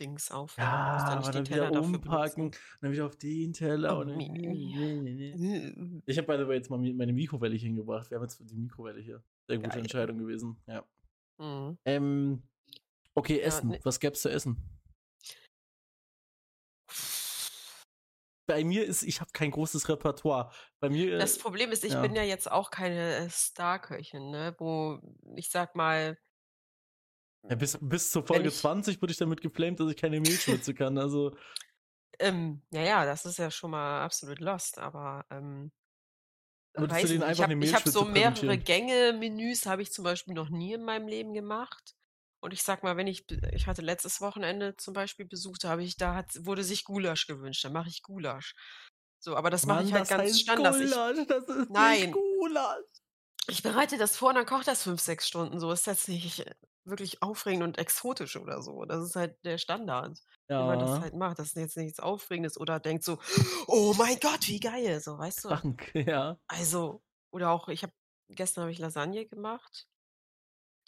Dings aufhängen. Ja, musst aber dann wieder umpacken, und dann wieder auf den Teller. Oh, mi, mi. dann, ich habe by the way jetzt mal meine Mikrowelle hier hingebracht. Wir haben jetzt die Mikrowelle hier. Sehr gute Geil. Entscheidung gewesen. Ja. Mhm. Ähm, okay, Ja, Essen. ne- Was gäb's zu essen? Bei mir ist, ich habe kein großes Repertoire. Bei mir. Das Problem ist, ich ja. bin ja jetzt auch keine äh, Starköchin, ne? Wo ich sag mal, Ja, bis, bis zur Folge ich- 20 wurde ich damit geflamed, dass ich keine Mehlschwitze kann. Also, ähm, ja, ja, das ist ja schon mal absolut lost, aber ähm, Würdest du denen einfach ich habe hab so mehrere? Gänge-Menüs, habe ich zum Beispiel noch nie in meinem Leben gemacht. Und ich sag mal, wenn ich, ich hatte letztes Wochenende zum Beispiel Besuch, da habe ich, da hat, wurde sich Gulasch gewünscht, dann mache ich Gulasch. So, aber das mache ich halt ganz standard. Ich, Gulasch, das ist nicht Nein. Gulasch. ich bereite das vor und dann kocht das fünf, sechs Stunden. So ist das nicht äh, wirklich aufregend und exotisch oder so. Das ist halt der Standard, wie man das Ja, halt macht. Das ist jetzt nichts Aufregendes oder denkt so, oh mein Gott, wie geil, so, weißt du? krank, ja. Also, oder auch, ich habe, gestern habe ich Lasagne gemacht,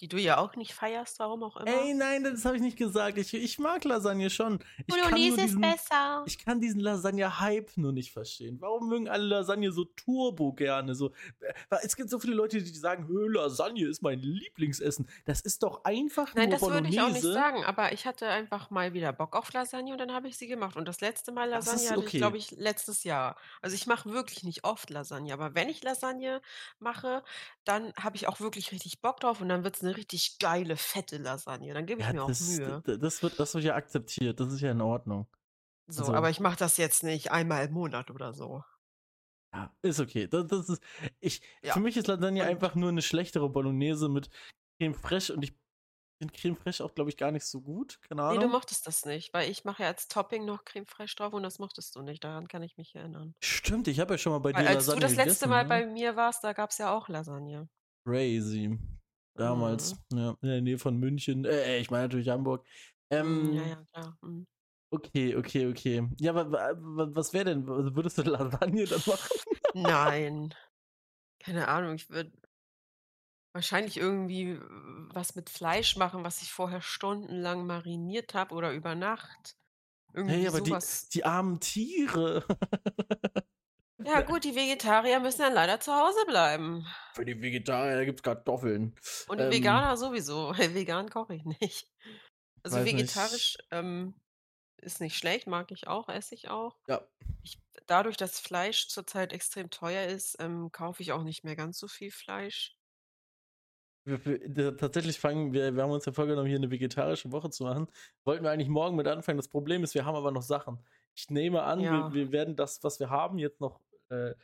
die du ja auch nicht feierst, warum auch immer. Ey, nein, das habe ich nicht gesagt. Ich, ich mag Lasagne schon. Ich Bolognese ist diesen, besser. ich kann diesen Lasagne-Hype nur nicht verstehen. Warum mögen alle Lasagne so turbo gerne? So, äh, es gibt so viele Leute, die sagen, "Hö, Lasagne ist mein Lieblingsessen. Das ist doch einfach Nein, nur das würde ich auch nicht Bolognese. sagen, aber ich hatte einfach mal wieder Bock auf Lasagne und dann habe ich sie gemacht. Und das letzte Mal Lasagne ist hatte ich, okay. glaube ich, letztes Jahr. Also ich mache wirklich nicht oft Lasagne, aber wenn ich Lasagne mache, dann habe ich auch wirklich richtig Bock drauf und dann wird es eine richtig geile, fette Lasagne. Dann gebe ich Ja, mir auch das, Mühe. das, wird, das wird ja akzeptiert. Das ist ja in Ordnung. So, also- aber ich mache das jetzt nicht einmal im Monat oder so. Ja, ist okay. Das, das ist, ich, Ja. Für mich ist Lasagne Und- einfach nur eine schlechtere Bolognese mit Creme Fraiche und ich finde Creme Fraiche auch, glaube ich, gar nicht so gut. Keine Nee, du Ahnung. mochtest das nicht, weil ich mache ja als Topping noch Creme fraiche drauf und das mochtest du nicht. Daran kann ich mich erinnern. Stimmt, ich habe ja schon mal bei Weil dir als Lasagne du das letzte gegessen, Mal ne? bei mir warst, da gab es ja auch Lasagne. Crazy. Damals, ja, in der Nähe von München. Äh, ich meine natürlich Hamburg. Ähm, Mm, ja, ja, klar. mm. Okay, okay, okay. Ja, wa- was wäre denn? Würdest du [LAUGHS] Lasagne dann machen? Nein. Keine Ahnung, ich würde wahrscheinlich irgendwie äh, was mit Fleisch machen, was ich vorher stundenlang mariniert habe oder über Nacht. Irgendwie Hey, aber die, die armen Tiere. [LAUGHS] Ja, gut, die Vegetarier müssen dann leider zu Hause bleiben. Für die Vegetarier gibt es Kartoffeln. Und die Ähm, Veganer sowieso. [LAUGHS] Vegan koche ich nicht. Also Weiß nicht. vegetarisch ähm, ist nicht schlecht, mag ich auch, esse ich auch. Ja. Ich, dadurch, dass Fleisch zurzeit extrem teuer ist, ähm, kaufe ich auch nicht mehr ganz so viel Fleisch. Wir, wir, tatsächlich fangen wir, wir haben uns ja vorgenommen, hier eine vegetarische Woche zu machen. Wollten wir eigentlich morgen mit anfangen. Das Problem ist, wir haben aber noch Sachen. Ich nehme an, Ja. wir, wir werden das, was wir haben, jetzt noch äh,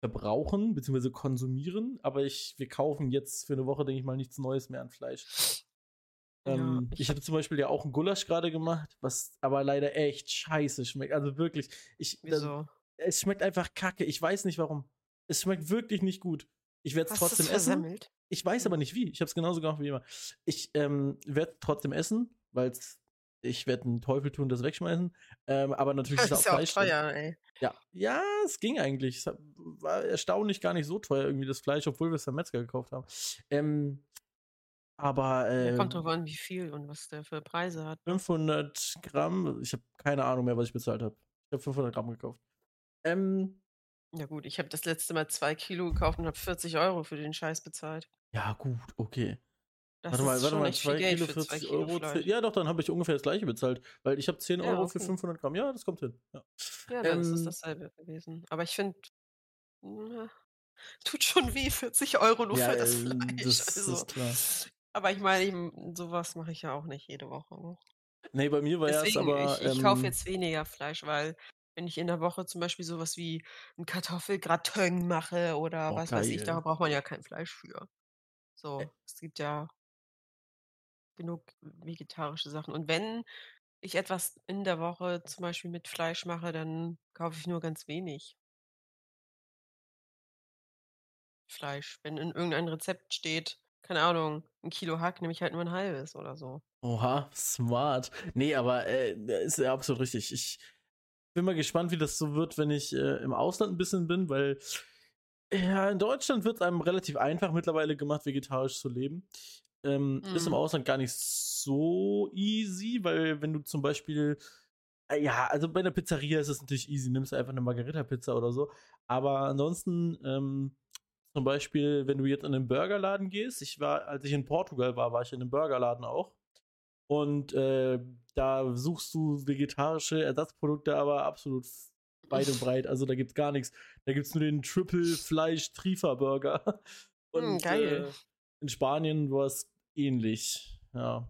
verbrauchen bzw. konsumieren. Aber ich, wir kaufen jetzt für eine Woche, denke ich mal, nichts Neues mehr an Fleisch. Ja, Ähm, ich ich hatte zum Beispiel ja auch einen Gulasch gerade gemacht, was aber leider echt scheiße schmeckt. Also wirklich, ich, das, es schmeckt einfach kacke. Ich weiß nicht warum. Es schmeckt wirklich nicht gut. Ich werde es trotzdem es essen. Ich weiß aber nicht wie. Ich habe es genauso gemacht wie immer. Ich ähm, werde trotzdem essen, weil ich werde einen Teufel tun, das wegschmeißen. Ähm, aber natürlich Das ist da ist ja auch Fleisch drin. teuer, ey. Ja, ja, es ging eigentlich. Es war erstaunlich gar nicht so teuer irgendwie das Fleisch, obwohl wir es beim Metzger gekauft haben. Ähm, aber Ja, äh, kommt drauf an, wie viel und was der für Preise hat. 500 Gramm, ich habe keine Ahnung mehr, was ich bezahlt habe. Ich habe 500 Gramm gekauft. Ähm, Ja gut, ich habe das letzte Mal zwei Kilo gekauft und habe 40 Euro für den Scheiß bezahlt. ja, gut, okay. Das warte mal, warte mal, echt viel 2 Geld Kilo, für zwei 40 Kilo Euro. Fleisch. Ja, doch, dann habe ich ungefähr das gleiche bezahlt, weil ich habe 10 Ja, Euro für okay. 500 Gramm. Ja, das kommt hin. Ja. Ja, dann ist es Ähm, dasselbe gewesen. Aber ich finde, tut schon weh, 40 Euro nur Ja, für das äh, Fleisch. das also. ist klar. Aber ich meine, sowas mache ich ja auch nicht jede Woche. Ne? Nee, bei mir war ja es Deswegen, aber. ich, ich kaufe ähm, jetzt weniger Fleisch, weil wenn ich in der Woche zum Beispiel sowas wie ein Kartoffelgratin mache oder Oh, was weiß ich, da geil. braucht man ja kein Fleisch für. So, Ä- es gibt ja genug vegetarische Sachen. Und wenn ich etwas in der Woche zum Beispiel mit Fleisch mache, dann kaufe ich nur ganz wenig Fleisch. Wenn in irgendeinem Rezept steht, keine Ahnung, ein Kilo Hack, nehme ich halt nur ein halbes oder so. Oha, smart. Nee, aber äh, ist ja absolut richtig. Ich bin mal gespannt, wie das so wird, wenn ich äh, im Ausland ein bisschen bin, weil ja, in Deutschland wird es einem relativ einfach mittlerweile gemacht, vegetarisch zu leben. Ähm, Ist im Mhm. Ausland gar nicht so easy, weil wenn du zum Beispiel, äh, ja, also bei einer Pizzeria ist es natürlich easy, nimmst einfach eine Margarita-Pizza oder so. Aber ansonsten, ähm, zum Beispiel, wenn du jetzt in einen Burgerladen gehst, ich war, als ich in Portugal war, war ich in einem Burgerladen auch. Und äh, da suchst du vegetarische Ersatzprodukte aber absolut weit und breit. Also da gibt's gar nichts. Da gibt's nur den Triple Fleisch Trifa Burger. [LAUGHS] Und Hm, geil. Äh, in Spanien war es ähnlich. Ja.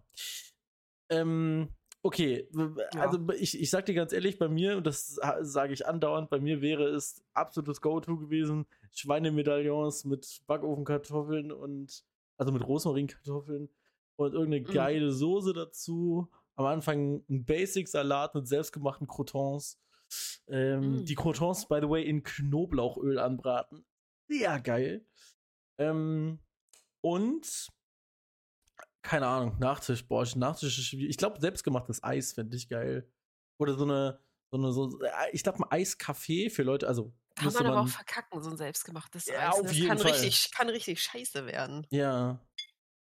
Ähm, okay, Ja. also ich, ich sag dir ganz ehrlich, bei mir, und das sage ich andauernd, bei mir wäre es absolutes Go-To gewesen, Schweinemedaillons mit Backofenkartoffeln und, also mit Rosmarinkartoffeln und irgendeine Mhm. geile Soße dazu. Am Anfang ein Basic-Salat mit selbstgemachten Croutons. Ähm, Mm. Die Croutons, by the way, in Knoblauchöl anbraten. Sehr geil. Ähm, und keine Ahnung, Nachtisch, boah, Nachtisch ist schwierig. Ich glaube, selbstgemachtes Eis fände ich geil. Oder so eine, so eine, so, ich glaube, ein Eiskaffee für Leute, also Kann müsste man aber auch verkacken, so ein selbstgemachtes Ja, Eis. auf ne? Das jeden kann Fall. richtig, kann richtig scheiße werden. Ja.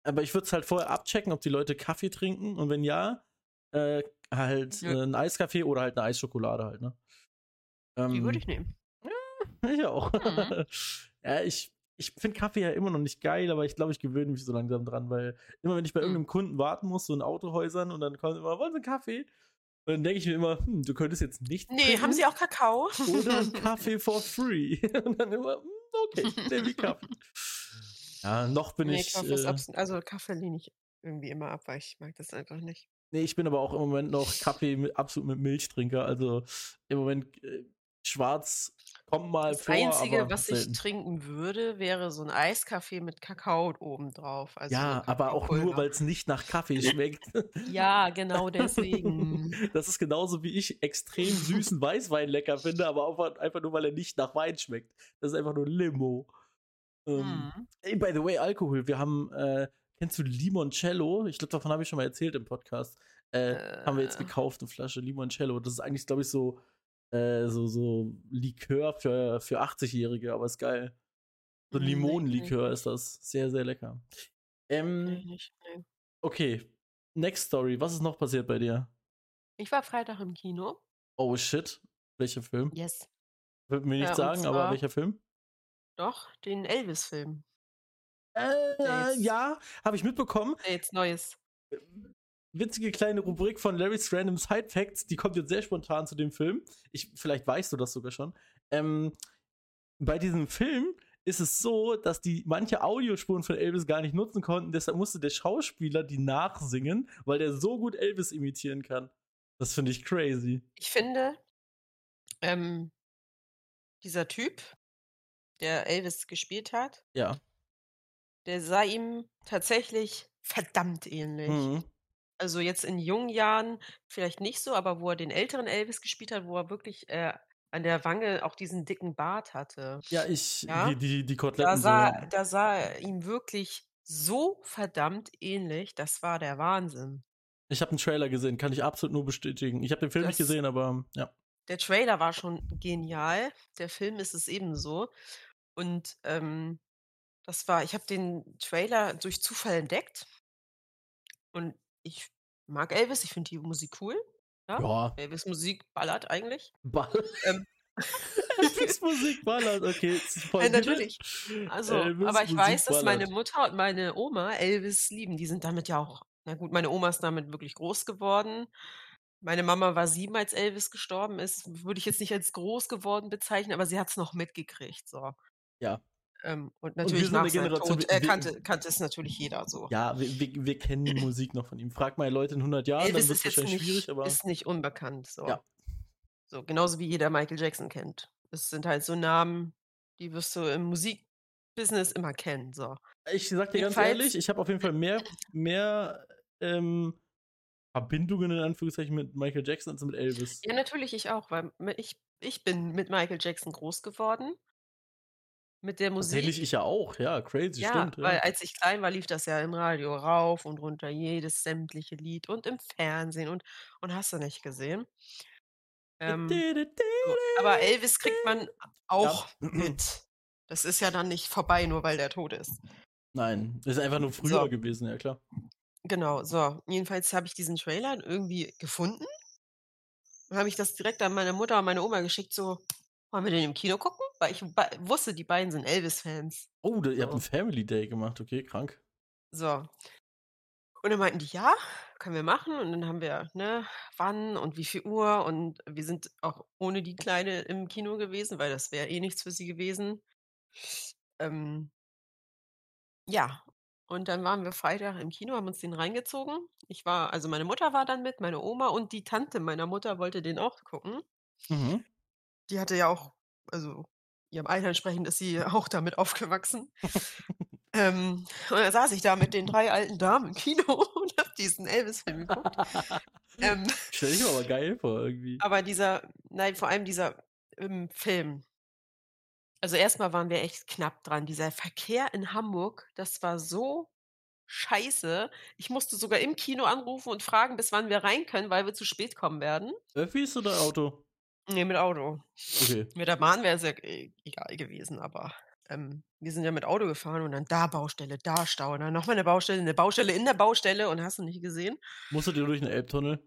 Aber ich würde es halt vorher abchecken, ob die Leute Kaffee trinken und wenn ja, äh, halt Ja. äh, ein Eiskaffee oder halt eine Eisschokolade halt, ne? Die Ähm, würde ich nehmen. [LAUGHS] Ich auch. Mhm. ja, ich, ich finde Kaffee ja immer noch nicht geil, aber ich glaube, ich gewöhne mich so langsam dran, weil immer wenn ich bei Mhm. irgendeinem Kunden warten muss, so in Autohäusern und dann kommt immer, wollen Sie einen Kaffee? Und dann denke ich mir immer, hm, du könntest jetzt nicht. Nee, haben Sie auch Kakao? [LAUGHS] Oder einen [LAUGHS] Kaffee for free. [LAUGHS] Und dann immer, hm, okay, ich nehme die Kaffee. Ja, noch bin nee, ich. Kaffee ist Äh, also Kaffee lehne ich irgendwie immer ab, weil ich mag das einfach nicht. nee, ich bin aber auch im Moment noch Kaffee mit, absolut mit Milchtrinker. Also im Moment äh, schwarz kommt mal Das vor. Einzige, aber was ich trinken würde, wäre so ein Eiskaffee mit Kakao obendrauf. Also so Ja, aber auch nur, weil es nicht nach Kaffee schmeckt. Ja, genau deswegen. [LAUGHS] Das ist genauso wie ich extrem süßen Weißwein lecker finde, aber auch einfach nur, weil er nicht nach Wein schmeckt. Das ist einfach nur Limo. Ähm, Hm. ey, by the way, Alkohol. Wir haben, äh, kennst du Limoncello? Ich glaube, davon habe ich schon mal erzählt im Podcast. Äh, haben wir jetzt Äh. gekauft, eine Flasche Limoncello. Das ist eigentlich, glaube ich, so, äh, so, so Likör für, für 80-Jährige, aber ist geil. So Hm, nee, Limonenlikör ist das. Sehr, sehr lecker. Ähm, okay. Next Story. Was ist noch passiert bei dir? Ich war Freitag im Kino. Oh shit. Welcher Film? Yes. Würde mir nicht Ja, sagen, aber welcher Film? Doch, den Elvis-Film. Äh, ja, habe ich mitbekommen. Jetzt Neues. Witzige kleine Rubrik von Larry's Random Side Facts, die kommt jetzt sehr spontan zu dem Film. Ich, vielleicht weißt du das sogar schon. Ähm, bei diesem Film ist es so, dass die manche Audiospuren von Elvis gar nicht nutzen konnten, deshalb musste der Schauspieler die nachsingen, weil der so gut Elvis imitieren kann. Das finde ich crazy. Ich finde, ähm, dieser Typ, der Elvis gespielt hat, Ja. der sah ihm tatsächlich verdammt ähnlich. Mhm. Also jetzt in jungen Jahren vielleicht nicht so, aber wo er den älteren Elvis gespielt hat, wo er wirklich äh, an der Wange auch diesen dicken Bart hatte. Ja, ich, Ja? die, die, die Da Koteletten so, sah, da sah er ihm wirklich so verdammt ähnlich. Das war der Wahnsinn. Ich habe einen Trailer gesehen, kann ich absolut nur bestätigen. Ich habe den Film nicht Das- gesehen, aber ja. Der Trailer war schon genial. Der Film ist es ebenso. Und ähm, das war, ich habe den Trailer durch Zufall entdeckt. Und ich mag Elvis, ich finde die Musik cool. Ja? Ja, Elvis Musik ballert eigentlich. Ball. Ähm. [LAUGHS] Elvis Musik ballert, okay. Ja, wieder. natürlich. Also, Elvis aber ich Musik weiß, dass meine ballert. Mutter und meine Oma Elvis lieben. Die sind damit ja auch, na gut, meine Oma ist damit wirklich groß geworden. Meine Mama war sieben, als Elvis gestorben ist. Würde ich jetzt nicht als groß geworden bezeichnen, aber sie hat es noch mitgekriegt. So. Ja. Ähm, und natürlich sind nach eine seinem Generation, Tod, äh, kannte, kannte es natürlich jeder so. Ja, wir, wir, wir kennen die Musik noch von ihm. Frag mal Leute in 100 Jahren, Elvis dann wird ist es wahrscheinlich nicht, schwierig, aber ist nicht unbekannt. So. Ja. so, genauso wie jeder Michael Jackson kennt. Es sind halt so Namen, die wirst du im Musikbusiness immer kennen. So. ich sag dir ganz Jedenfalls- ehrlich, ich habe auf jeden Fall mehr, mehr ähm, Verbindungen in Anführungszeichen mit Michael Jackson als mit Elvis. Ja, natürlich, ich auch, weil ich, ich bin mit Michael Jackson groß geworden. Mit der Musik. Tatsächlich ich ja auch, ja, crazy, ja, stimmt. weil Ja. als ich klein war, lief das ja im Radio rauf und runter, jedes sämtliche Lied und im Fernsehen und, und hast du nicht gesehen. Ähm, so, aber Elvis kriegt man auch Ja. mit. Das ist ja dann nicht vorbei, nur weil der tot ist. Nein, ist einfach nur früher So. gewesen, ja klar. Genau, so. Jedenfalls habe ich diesen Trailer irgendwie gefunden. Habe ich das direkt an meine Mutter und meine Oma geschickt, so, wollen wir den im Kino gucken? Weil ich wusste, die beiden sind Elvis-Fans. Oh, da, ihr habt So. einen Family Day gemacht, okay, krank. So. Und dann meinten die: „Ja, können wir machen.“ Und dann haben wir, ne, wann und wie viel Uhr und wir sind auch ohne die Kleine im Kino gewesen, weil das wäre eh nichts für sie gewesen. Ähm ja, und dann waren wir Freitag im Kino, haben uns den reingezogen. Ich war also meine Mutter war dann mit, meine Oma und die Tante meiner Mutter wollte den auch gucken. Mhm. Die hatte ja auch also ihrem Alter entsprechend ist sie [LAUGHS] auch damit aufgewachsen. [LAUGHS] Ähm, und dann saß ich da mit den 3 alten Damen im Kino [LAUGHS] und habe diesen Elvis-Film geguckt. Ähm, Stell ich mir aber geil vor irgendwie. aber dieser nein, vor allem dieser, ähm, Film. Also, erst mal waren wir echt knapp dran. Dieser Verkehr in Hamburg, das war so scheiße. Ich musste sogar im Kino anrufen und fragen, bis wann wir rein können, weil wir zu spät kommen werden. Öffis oder Auto? Ne, mit Auto. Okay. Mit der Bahn wäre es ja e egal gewesen, aber, ähm, wir sind ja mit Auto gefahren und dann da Baustelle, da Stau, und dann noch mal 'ne Baustelle, 'ne Baustelle in der Baustelle und hast du nicht gesehen? Musstet ihr durch 'n Elbtunnel?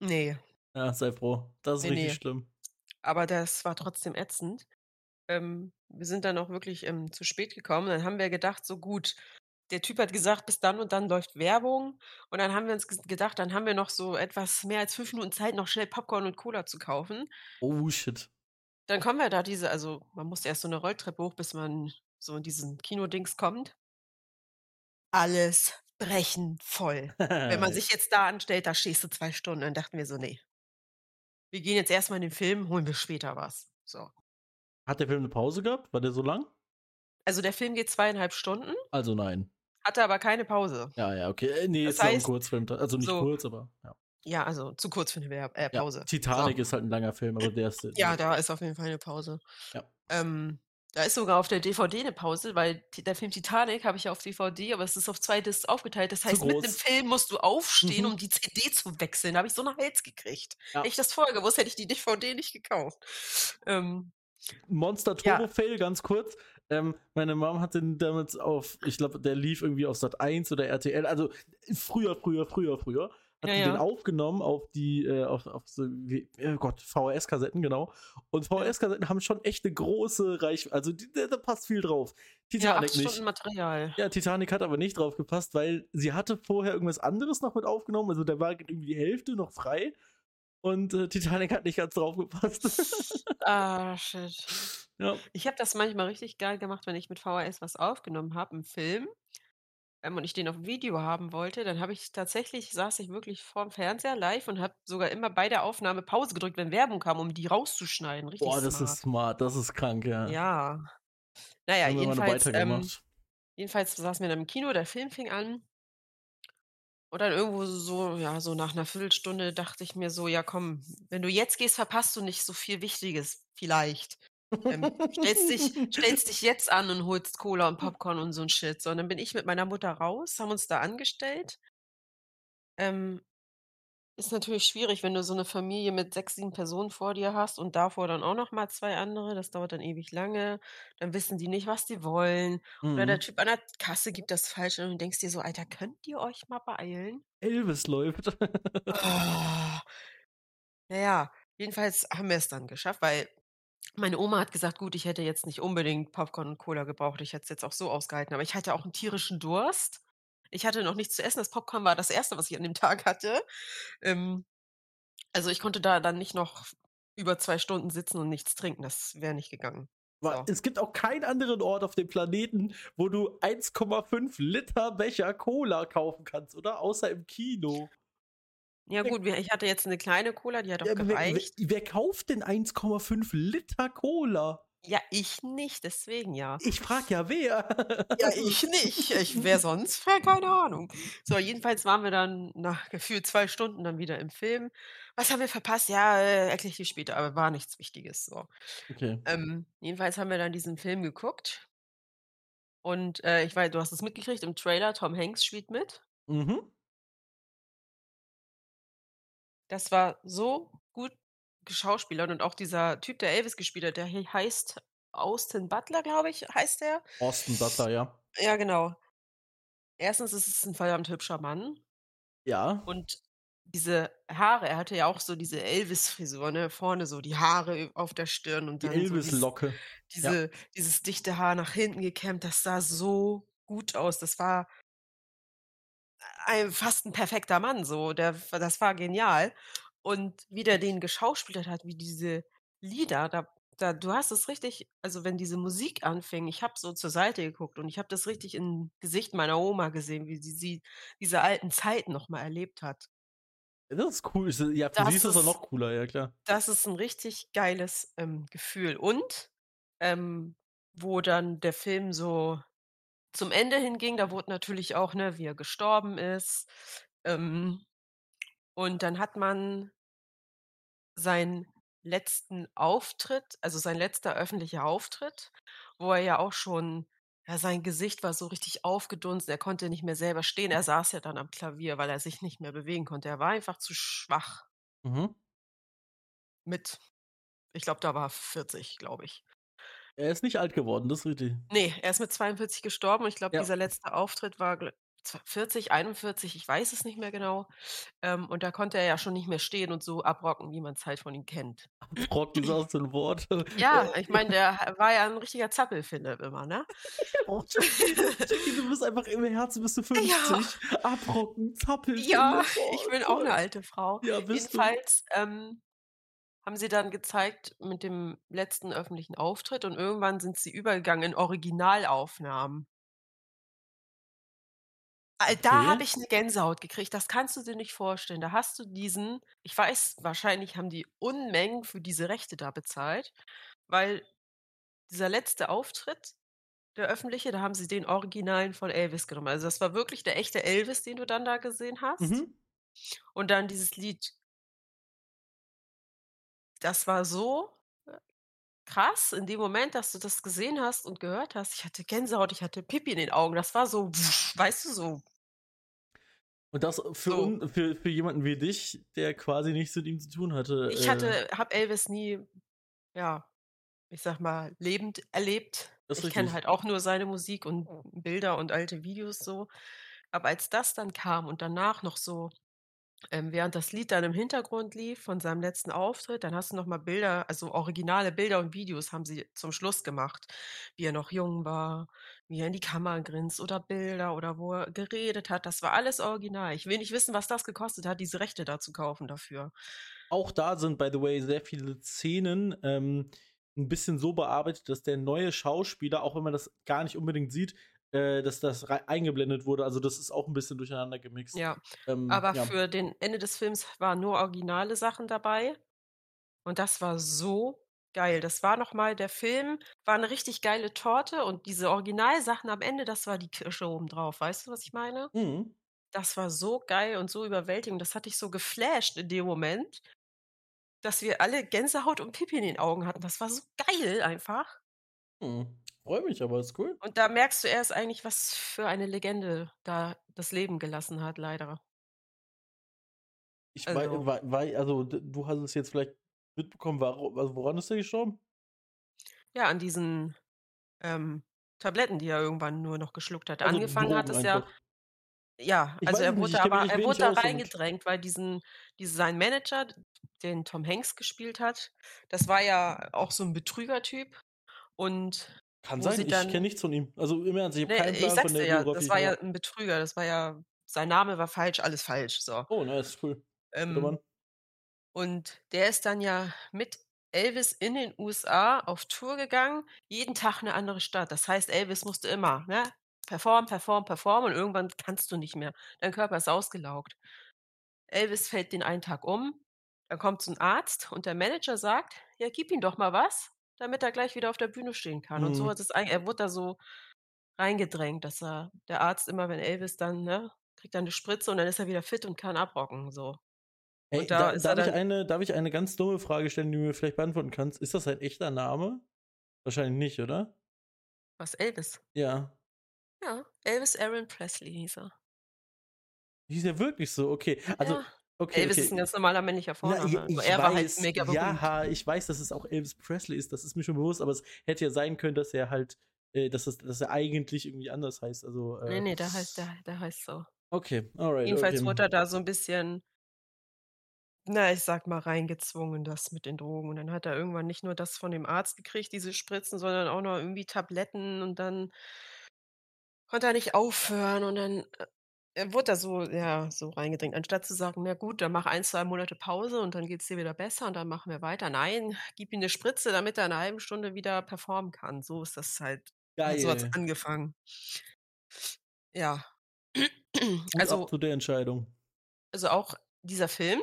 Ne. Ja, sei froh. Das ist Ne, richtig ne. schlimm. Aber das war trotzdem ätzend. Ähm, wir sind dann auch wirklich, ähm, zu spät gekommen. Dann haben wir gedacht: „So gut, der Typ hat gesagt, bis dann und dann läuft Werbung.“ Und dann haben wir uns gedacht, dann haben wir noch so etwas mehr als 5 Minuten Zeit, noch schnell Popcorn und Cola zu kaufen. Oh, shit. Dann kommen wir da diese also, man musste erst so 'ne Rolltreppe hoch, bis man so in diesen Kinodings kommt. Alles brechend voll. Wenn man sich [LAUGHS] jetzt da anstellt, da stehst du 2 Stunden. Dann dachten wir so: „Ne. Wir gehen jetzt erst mal in den Film, holen wir später was.“ So. Hat der Film 'ne Pause gehabt? War der so lang? Also, der Film geht 2,5 Stunden. Also, nein. Hatte aber keine Pause. Ja, ja, okay. Äh, ne, Das ist ja 'n heißt Kurzfilm. Also, nicht so kurz, aber ja. Ja, also, zu kurz für 'ne Werb äh, Ja, Pause. Titanic So. ist halt 'n langer Film, aber der ist Ja, da ist auf jeden Fall 'ne Pause. Ja. Ähm, da ist sogar auf der DVD 'ne Pause, weil der Film Titanic habe ich ja auf DVD, aber es ist auf 2 Discs aufgeteilt. Das heißt, im groß. Film musst du aufstehen, Mhm. um die CD zu wechseln. Da habe ich so 'n Hals gekriegt. Ja. Hätte ich das vorher gewusst, hätte ich die DVD nicht gekauft. Ähm Monster Ja. Turbo Fail, ganz kurz. Ähm, meine Mom hat den damals auf ich glaube, der lief irgendwie auf Sat.1 oder RTL. Also, früher, früher, früher, früher hat Ja, ja. den aufgenommen auf die, äh, auf auf so wie oh Gott, VHS-Kassetten, genau. Und Ja. VHS-Kassetten haben schon echt 'ne große Reichw also, die da passt viel drauf. Ja, 8 Titanic Stunden nicht. Material. Ja, Titanic hat aber nicht drauf gepasst, weil sie hatte vorher irgendwas anderes noch mit aufgenommen. Also, da war irgendwie die Hälfte noch frei und, äh, Titanic hat nicht ganz drauf gepasst. [LAUGHS] Ah, shit. Ja. Ich habe das manchmal richtig geil gemacht, wenn ich mit VHS was aufgenommen habe, 'n Film, ähm, und ich den auf Video haben wollte, dann habe ich tatsächlich saß ich wirklich vorm Fernseher live und habe sogar immer bei der Aufnahme Pause gedrückt, wenn Werbung kam, um die rauszuschneiden. Richtig Boah, das smart. ist smart, das ist krank, ja. Ja. Na ja, Haben wir mal 'ne jedenfalls, ähm jedenfalls saßen wir dann im Kino, der Film fing an. Und dann irgendwo so ja, so nach 'ner Viertelstunde dachte ich mir so: „Ja, komm, wenn du jetzt gehst, verpasst du nicht so viel Wichtiges vielleicht. Ähm, stellst dich stellst dich jetzt an und holst Cola und [LAUGHS] Popcorn und so 'n Shit.“ So, und dann bin ich mit meiner Mutter raus, haben uns da angestellt. Ähm, ist natürlich schwierig, wenn du so 'ne Familie mit 6, 7 Personen vor dir hast und davor dann auch noch mal 2 andere. Das dauert dann ewig lange. Dann wissen die nicht, was die wollen. Oder der Mhm. Typ an der Kasse gibt das Falsche und du denkst dir so: „Alter, könnt ihr euch mal beeilen?“ Elvis läuft. Oh. Na ja, jedenfalls haben wir es dann geschafft, weil meine Oma hat gesagt: „Gut, ich hätte jetzt nicht unbedingt Popcorn und Cola gebraucht. Ich hätte es jetzt auch so ausgehalten.“ Aber ich hatte auch 'n tierischen Durst. Ich hatte noch nichts zu essen. Das Popcorn war das Erste, was ich an dem Tag hatte. Ähm, also, ich konnte da dann nicht noch über 2 Stunden sitzen und nichts trinken. Das wäre nicht gegangen. So. es gibt auch keinen anderen Ort auf dem Planeten, wo du 1,5 Liter Becher Cola kaufen kannst, oder? Außer im Kino. Ja gut, ich hatte jetzt 'ne kleine Cola, die hat auch Ja, aber wer wer gereicht. wer kauft denn 1,5 Liter Cola? Ja, ich nicht, deswegen ja. Ich frage ja, wer? Ja, [LAUGHS] ich nicht. Ich wer [LAUGHS] sonst? Keine Ahnung. So, jedenfalls waren wir dann nach gefühlt 2 Stunden dann wieder im Film. Was haben wir verpasst? Ja, äh, erkläre ich dir später, aber war nichts Wichtiges, so. Okay. Ähm, jedenfalls haben wir dann diesen Film geguckt. Und, äh, ich wei du hast es mitgekriegt im Trailer, Tom Hanks spielt mit. Mhm. Das war so gut geschauspielert und auch dieser Typ, der Elvis gespielt hat, der he heißt Austin Butler, glaube ich, heißt der. Austin Butler, ja. Ja, genau. 1. ist es 'n verdammt hübscher Mann. Ja. Und diese Haare er hatte ja auch so diese Elvis-Frisur, ne? Vorne so die Haare auf der Stirn und Die dann so dieses Elvis-Locke. Ja. diese dieses dichte Haar nach hinten gekämmt. Das sah so gut aus. Das war ein fast 'n perfekter Mann so. Der das war genial. Und wie der den geschauspielert hat, wie diese Lieder, da da du hast es richtig also, wenn diese Musik anfing, ich habe so zur Seite geguckt und ich habe das richtig im Gesicht meiner Oma gesehen, wie sie sie diese alten Zeiten noch mal erlebt hat. Das ist cool. Ja, für sie Das ist das doch ist noch cooler, ja klar. das ist 'n richtig geiles, ähm, Gefühl. Und, ähm, wo dann der Film so zum Ende hinging, da wurde natürlich auch, ne, wie er gestorben ist, ähm, und dann hat man seinen letzten Auftritt also, sein letzter öffentlicher Auftritt, wo er ja auch schon ja, sein Gesicht war so richtig aufgedunsen, er konnte nicht mehr selber stehen. Er saß ja dann am Klavier, weil er sich nicht mehr bewegen konnte. Er war einfach zu schwach. Mhm. Mit ich glaube, da war er 40, glaube ich. Er ist nicht alt geworden, das ist richtig. Ne, er ist mit 42 gestorben und ich glaube, Ja. dieser letzte Auftritt war 40, 41, ich weiß es nicht mehr genau. Ähm, und da konnte er ja schon nicht mehr stehen und so abrocken, wie man's halt von ihm kennt. Abrocken ist auch so 'n Wort. Ja, [LAUGHS] ich meine, der war ja 'n richtiger Zappel, Philipp immer, ne? [LAUGHS] Oh, Jackie, Jackie, du bist einfach im Herzen bist du 50. [LAUGHS] Ja. Abrocken, Zappel, Ja. Oh, ich bin auch toll. 'ne alte Frau. Ja, bist du. Jedenfalls, ähm, haben sie dann gezeigt mit dem letzten öffentlichen Auftritt und irgendwann sind sie übergegangen in Originalaufnahmen. Al da habe ich 'ne Gänsehaut gekriegt, das kannst du dir nicht vorstellen. Da hast du diesen ich weiß, wahrscheinlich haben die Unmengen für diese Rechte da bezahlt, weil dieser letzte Auftritt, der öffentliche, da haben sie den Originalen von Elvis genommen. Also, das war wirklich der echte Elvis, den du dann da gesehen hast. Mhm. Und dann dieses Lied. Das war so, äh, krass in dem Moment, dass du das gesehen hast und gehört hast. Ich hatte Gänsehaut, ich hatte Pipi in den Augen. Das war so, [LAUGHS] weißt du, so Und das für So. un für für jemanden wie dich, der quasi nichts mit ihm zu tun hatte, Ich äh hatte habe Elvis nie, ja, ich sage mal, lebend erlebt. Ich kenne halt auch nur seine Musik und Bilder und alte Videos so. Aber als das dann kam und danach noch so, ähm, während das Lied dann im Hintergrund lief von seinem letzten Auftritt, dann hast du noch mal Bilder also, originale Bilder und Videos haben sie zum Schluss gemacht, wie er noch jung war, wie er in die Kamera grinst oder Bilder oder wo er geredet hat. Das war alles original. Ich will nicht wissen, was das gekostet hat, diese Rechte da zu kaufen dafür. Auch da sind, by the way, sehr viele Szenen, ähm, 'n bisschen so bearbeitet, dass der neue Schauspieler, auch wenn man das gar nicht unbedingt sieht, äh, dass das eingeblendet wurde. Also, das ist auch 'n bisschen durcheinander gemixt. Ja, Ähm, aber ja. für den Ende des Films waren nur originale Sachen dabei. Und das war so geil. Das war noch mal der Film war 'ne richtig geile Torte und diese Originalsachen am Ende, das war die Kirsche obendrauf. Weißt du, was ich meine? Mhm. Das war so geil und so überwältigend. Das hat dich so geflasht in dem Moment dass wir alle Gänsehaut und Pipi in den Augen hatten. Das war so geil einfach. Mhm. Freue mich, aber ist cool. Und da merkst du erst eigentlich, was für eine Legende da das Leben gelassen hat, leider. Ich Also wei wei also, d du hast es jetzt vielleicht mitbekommen, waro also, woran ist der gestorben? Ja, an diesen, ähm, Tabletten, die er irgendwann nur noch geschluckt hat. Also, Angefangen hat Drogen es ja ja, Ich also, er nicht, wurde mich aber er wurde nicht da reingedrängt, weil diesen diese sein Manager, den Tom Hanks gespielt hat, das war ja auch so 'n Betrügertyp und Kann sein, ich kenne nichts von ihm. Also, im Ernst, ich habe Ne, keinen ich Plan sage von es der ja, Biografie, das war ja ja. 'n Betrüger. Das war ja sein Name war falsch, alles falsch, so. Oh, nice, cool. Guter Ähm, und der ist dann ja mit Elvis in den USA auf Tour gegangen, jeden Tag 'ne andere Stadt. Das heißt, Elvis musste immer, ne, performen, performen, performen und irgendwann kannst du nicht mehr. Dein Körper ist ausgelaugt. Elvis fällt den einen Tag um, dann kommt so 'n Arzt und der Manager sagt: „Ja, gib ihm doch mal was, damit er gleich wieder auf der Bühne stehen kann.“ Und so Mhm. hat es eigen er wurde da so reingedrängt, dass er der Arzt immer, wenn Elvis dann ne, kriegt er 'ne Spritze und dann ist er wieder fit und kann abrocken, so. Und Ey, da da ist darf ich dann eine darf ich eine ganz dumme Frage stellen, die du mir vielleicht beantworten kannst? Ist das sein echter Name? Wahrscheinlich nicht, oder? Was, Elvis? Ja. Ja, Elvis Aaron Presley hieß er. Hieß er wirklich so? Okay. Also Ja. Okay, Elvis okay. ist 'n ganz normaler männlicher Na, Vorname. Nur ich er war halt weiß, mega berühmt. ja, ich weiß, dass es auch Elvis Presley ist, das ist mir schon bewusst, aber es hätte ja sein können, dass er halt äh, dass es dass er eigentlich irgendwie anders heißt, also, äh ne, der heißt der der heißt so. Okay, alright, Jedenfalls okay. wurde er da so 'n bisschen na, ich sage mal, reingezwungen, das mit den Drogen. Und dann hat er irgendwann nicht nur das von dem Arzt gekriegt, diese Spritzen, sondern auch noch irgendwie Tabletten und dann konnte er nicht aufhören und dann, äh er wurde da so ja, so reingedrängt. Anstatt zu sagen: „Na gut, dann mach 1, 2 Monate Pause und dann geht's dir wieder besser und dann machen wir weiter.“ Nein, gib ihm 'ne Spritze, damit er in 'ner halben Stunde wieder performen kann. So ist das halt halt so hat's Geil. angefangen. Ja. [CLEARS THROAT] Ab Also zu der Entscheidung. also auch dieser Film,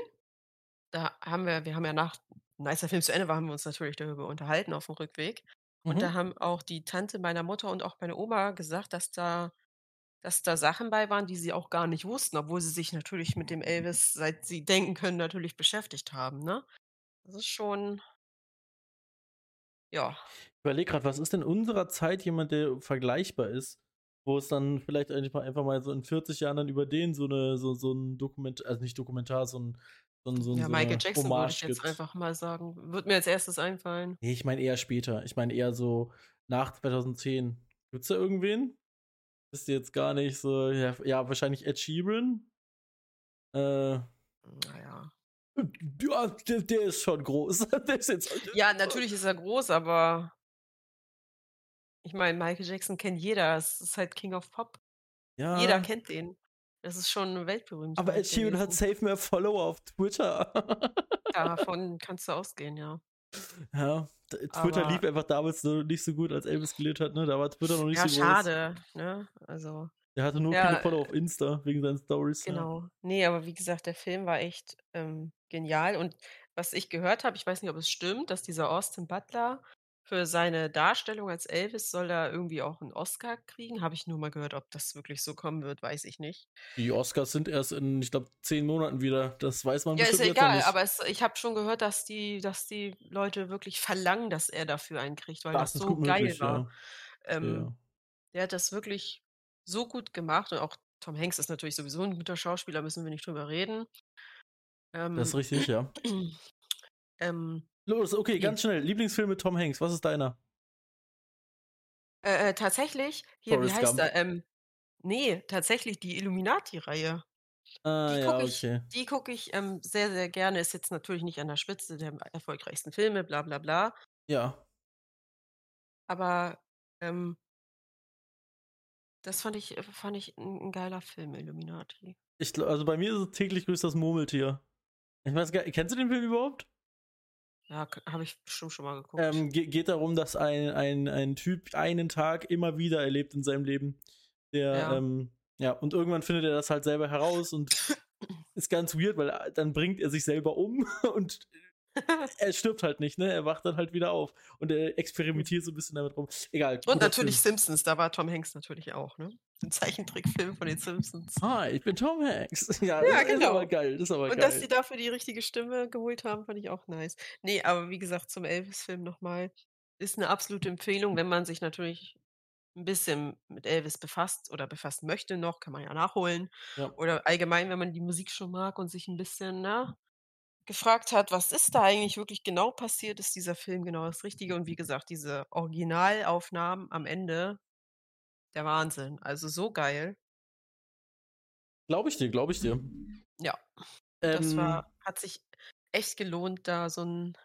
da haben wir wir haben ja nach als der Film zu Ende war, haben wir uns natürlich darüber unterhalten aufm Rückweg. Und da Mhm. haben auch die Tante meiner Mutter und auch meine Oma gesagt, dass da dass da Sachen bei waren, die sie auch gar nicht wussten, obwohl sie sich natürlich mit dem Elvis, seit sie denken können, natürlich beschäftigt haben, ne? Das ist schon ja. Ich überlege grad, was ist denn in unserer Zeit jemand, der vergleichbar ist, wo es dann vielleicht einfach mal so in 40 Jahren dann über den so 'ne so so 'n Dokument also nicht Dokumentar, so 'n so so Ja, so Michael Jackson würde ich Hommage jetzt gibt. einfach mal sagen. Würde mir als 1. einfallen. Ne, ich meine eher später. Ich meine eher so nach 2010. Gibt's da irgendwen? Wüsste jetzt gar nicht so, ja ja, wahrscheinlich Ed Sheeran. Äh Na ja. Der der ist schon groß. [LAUGHS] Ist jetzt Ja, natürlich ist er groß, aber ich meine, Michael Jackson kennt jeder. Es ist halt King of Pop. Jeder Ja. kennt den. Das ist schon 'ne Aber Ed Sheeran hat safe mehr Follower auf Twitter. Davon [LAUGHS] kannst du ausgehen, ja. Ja, Twitter Aber lief einfach damals so nicht so gut, als Elvis gelebt hat, ne? Da war Twitter noch nicht Ja, so groß. schade, ne? Also Der hatte nur viele ja, Follower äh auf Insta wegen seinen Stories, ja. Genau. Ne, aber wie gesagt, der Film war echt, ähm, genial. Und was ich gehört habe, ich weiß nicht, ob es stimmt, dass dieser Austin Butler für seine Darstellung als Elvis soll er irgendwie auch 'n Oscar kriegen. Habe ich nur mal gehört. Ob das wirklich so kommen wird, weiß ich nicht. Die Oscars sind erst in, ich glaube, 10 Monaten wieder. Das weiß man Ja, ist bestimmt noch egal, nicht. aber es ich habe schon gehört, dass die dass die Leute wirklich verlangen, dass er dafür einen kriegt, weil Das das ist so geil möglich, war. ja. Ähm, Ja. der hat das wirklich so gut gemacht und auch Tom Hanks ist natürlich sowieso 'n guter Schauspieler, müssen wir nicht drüber reden. Das ist Ähm, richtig, ja. [CLEARS THROAT] ähm, Los, okay, die ganz schnell. Lieblingsfilm mit Tom Hanks, was ist deiner? Äh, äh, tatsächlich hier, wie Forrest heißt Gump. er? Ähm, ne, tatsächlich die Illuminati-Reihe. Ah, Die ja, gucke ich okay. die gucke ich, ähm, sehr, sehr gerne. Ist jetzt natürlich nicht an der Spitze der erfolgreichsten Filme, bla bla bla. Ja. Aber, ähm das fand ich äh, fand ich 'n 'n geiler Film, Illuminati. Ich also bei mir ist es „Täglich grüßt das Murmeltier“. Ich weiß gar kennst du den Film überhaupt? Ja, habe ich bestimmt schon mal geguckt. Ähm, ge geht darum, dass ein ein ein Typ einen Tag immer wieder erlebt in seinem Leben. Der, Ja. ähm ja, und irgendwann findet er das halt selber heraus und [COUGHS] ist ganz weird, weil, äh, dann bringt er sich selber um [LAUGHS] und [LAUGHS] er stirbt halt nicht, ne? Er wacht dann halt wieder auf und er experimentiert so 'n bisschen damit rum. Egal, Und natürlich Film. Simpsons, da war Tom Hanks natürlich auch, ne? 'N Zeichentrickfilm von den Simpsons. „Hi, ich bin Tom Hanks.“ [LAUGHS] Ja, Ja, das ist aber genau. geil, das ist aber Und dass geil. die dafür die richtige Stimme geholt haben, fand ich auch nice. Ne, aber wie gesagt, zum Elvis-Film noch mal, ist 'ne absolute Empfehlung, wenn man sich natürlich 'n bisschen mit Elvis befasst oder befassen möchte noch, kann man ja nachholen. Ja. Oder allgemein, wenn man die Musik schon mag und sich 'n bisschen, ne, gefragt hat: „Was ist da eigentlich wirklich genau passiert?“, ist dieser Film genau das Richtige. Und wie gesagt, diese Originalaufnahmen am Ende, der Wahnsinn. Also so geil. Glaube ich dir, glaube ich dir. Ja. Das Ähm war hat sich echt gelohnt, da so 'n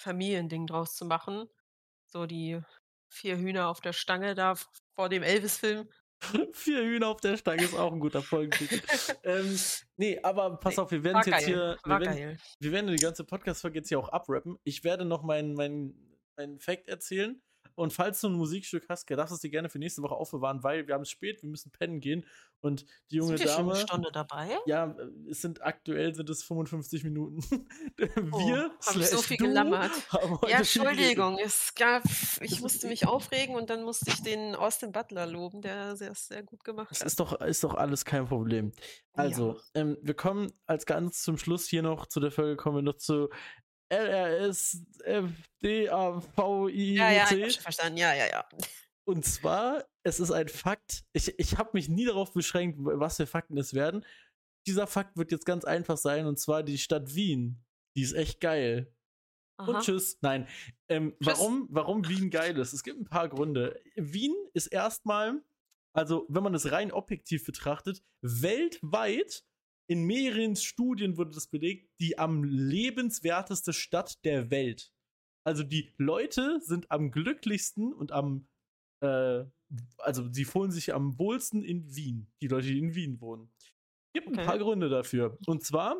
Familiending draus zu machen. So die 4 Hühner auf der Stange da vor dem Elvis-Film. [LAUGHS] „4 Hühner auf der Stange“ ist auch 'n guter Folgentitel. [LAUGHS] Ähm, ne, aber pass auf, wir war werden's jetzt geil, hier wir werden wir werden die ganze Podcast-Folge jetzt hier auch abrappen. Ich werde noch meinen meinen meinen Fact erzählen und falls du 'n Musikstück hast, darfst du es dir gerne für nächste Woche aufbewahren, weil wir haben's spät, wir müssen pennen gehen und die junge Sind wir schon 'ne Dame Stunde dabei? ja, es sind aktuell sind es 55 Minuten. [LAUGHS] Oh, Wir habe ich so slash viel du gelammert. haben Ja. Entschuldigung, es gab ich musste mich aufregen und dann musste ich den Austin Butler loben, der das sehr gut gemacht Das hat. ist doch ist doch alles kein Problem. Also, Ja. ähm, wir kommen als ganz zum Schluss hier noch zu der Folge kommen wir noch zu LRSFDAVIC. Ja, ja, ich schon verstanden. Ja, ja, ja. Und zwar, es ist ein Fakt. Ich ich habe mich nie darauf beschränkt, was für Fakten es werden. Dieser Fakt wird jetzt ganz einfach sein, und zwar die Stadt Wien. Die ist echt geil. Und Aha. tschüss. Nein. Ähm, Tschüss. warum warum Wien geil ist? Es gibt 'n paar Gründe. Wien ist erst mal also, wenn man es rein objektiv betrachtet, weltweit in mehreren Studien wurde das belegt, die am lebenswerteste Stadt der Welt. Also, die Leute sind am glücklichsten und am äh, also, sie fühlen sich am wohlsten in Wien, die Leute, die in Wien wohnen. Gibt ein Okay. paar Gründe dafür. Und zwar,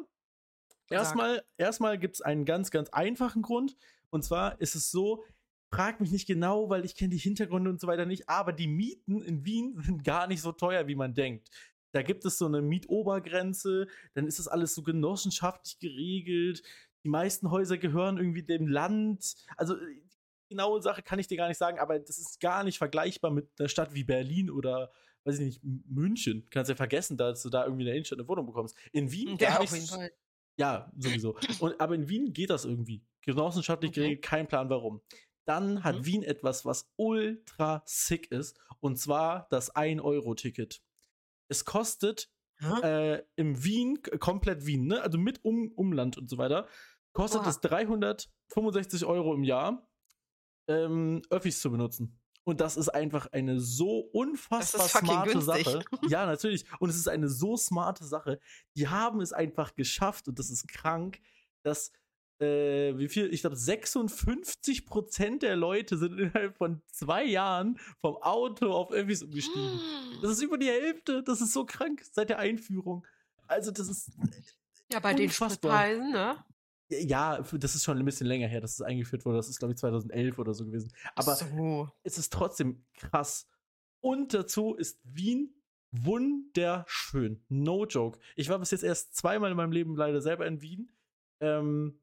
erstmal, erstmal gibt es einen ganz, ganz einfachen Grund. Und zwar ist es so, frag mich nicht genau, weil ich kenne die Hintergründe und so weiter nicht, aber die Mieten in Wien [LAUGHS] sind gar nicht so teuer, wie man denkt. Da gibt es so eine Mietobergrenze, dann ist das alles so genossenschaftlich geregelt. Die meisten Häuser gehören irgendwie dem Land. Also äh, die genaue Sache kann ich dir gar nicht sagen, aber das ist gar nicht vergleichbar mit einer Stadt wie Berlin oder weiß ich nicht, München. Kannst ja vergessen, dass du da irgendwie in der Innenstadt eine Wohnung bekommst. In Wien Ja, gar auf jeden Fall. Ja, sowieso. Und, aber in Wien geht das irgendwie. Genossenschaftlich Okay. geregelt, kein Plan warum. Dann hat Mhm. Wien etwas, was ultra sick ist, und zwar das 1-Euro-Ticket. Es kostet äh, im Wien, komplett Wien, ne? also mit um, Umland und so weiter, kostet Oha. es 365 Euro im Jahr, ähm, Öffis zu benutzen. Und das ist einfach eine so unfassbar smarte günstig. Sache. [LAUGHS] Ja, natürlich. Und es ist eine so smarte Sache. Die haben es einfach geschafft, und das ist krank, dass, äh, wie viel? Ich glaube, 56 Prozent der Leute sind innerhalb von zwei Jahren vom Auto auf Öffis umgestiegen. Das ist über die Hälfte. Das ist so krank seit der Einführung. Also, das ist. Ja, bei den unfassbar. Spritpreisen, ne? Ja, das ist schon ein bisschen länger her, dass es eingeführt wurde. Das ist, glaube ich, 2011 oder so gewesen. Aber so. es ist trotzdem krass. Und dazu ist Wien wunderschön. No joke. Ich war bis jetzt erst zweimal in meinem Leben leider selber in Wien. Ähm,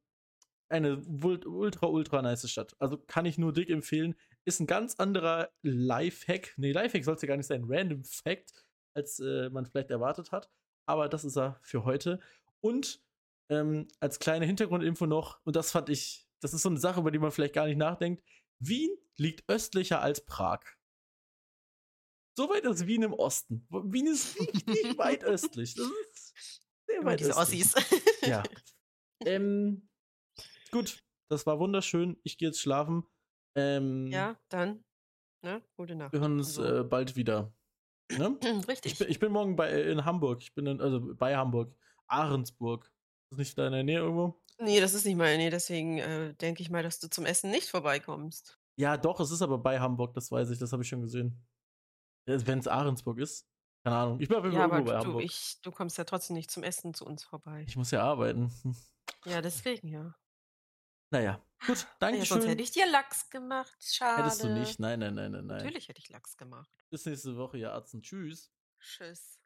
eine ultra, ultra nice Stadt. Also kann ich nur dick empfehlen. Ist ein ganz anderer Lifehack. Nee, Lifehack sollte gar nicht sein. Random Fact, als äh, man vielleicht erwartet hat. Aber das ist er für heute. Und ähm, als kleine Hintergrundinfo noch, und das fand ich, das ist so eine Sache, über die man vielleicht gar nicht nachdenkt. Wien liegt östlicher als Prag. So weit ist Wien im Osten. Wien ist richtig weit östlich. Das ist sehr weit diese östlich. Ossis. [LAUGHS] Ja. ähm, gut, das war wunderschön. Ich gehe jetzt schlafen. Ähm, Ja, dann. Ne? Gute Nacht. Wir hören uns äh, bald wieder. Ne? [CLEARS THROAT] Richtig. Ich, bin, ich bin morgen bei, äh, in Hamburg. Ich bin in, also bei Hamburg. Ahrensburg. Ist das nicht da in der Nähe irgendwo? Nee, das ist nicht meine Nähe, deswegen äh, denke ich mal, dass du zum Essen nicht vorbeikommst. Ja, doch, es ist aber bei Hamburg, das weiß ich, das habe ich schon gesehen. Wenn es Ahrensburg ist. Keine Ahnung. Ich bin Ja, aber bei du, Hamburg. ich, du kommst ja trotzdem nicht zum Essen zu uns vorbei. Ich muss ja arbeiten. [LAUGHS] Ja, deswegen ja. Naja, gut, Ja, danke sonst schön. hätte ich dir Lachs gemacht. Schade. Hättest du nicht? Nein, nein, nein, nein, nein. Natürlich hätte ich Lachs gemacht. Bis nächste Woche, ihr Arzt. Tschüss. Tschüss.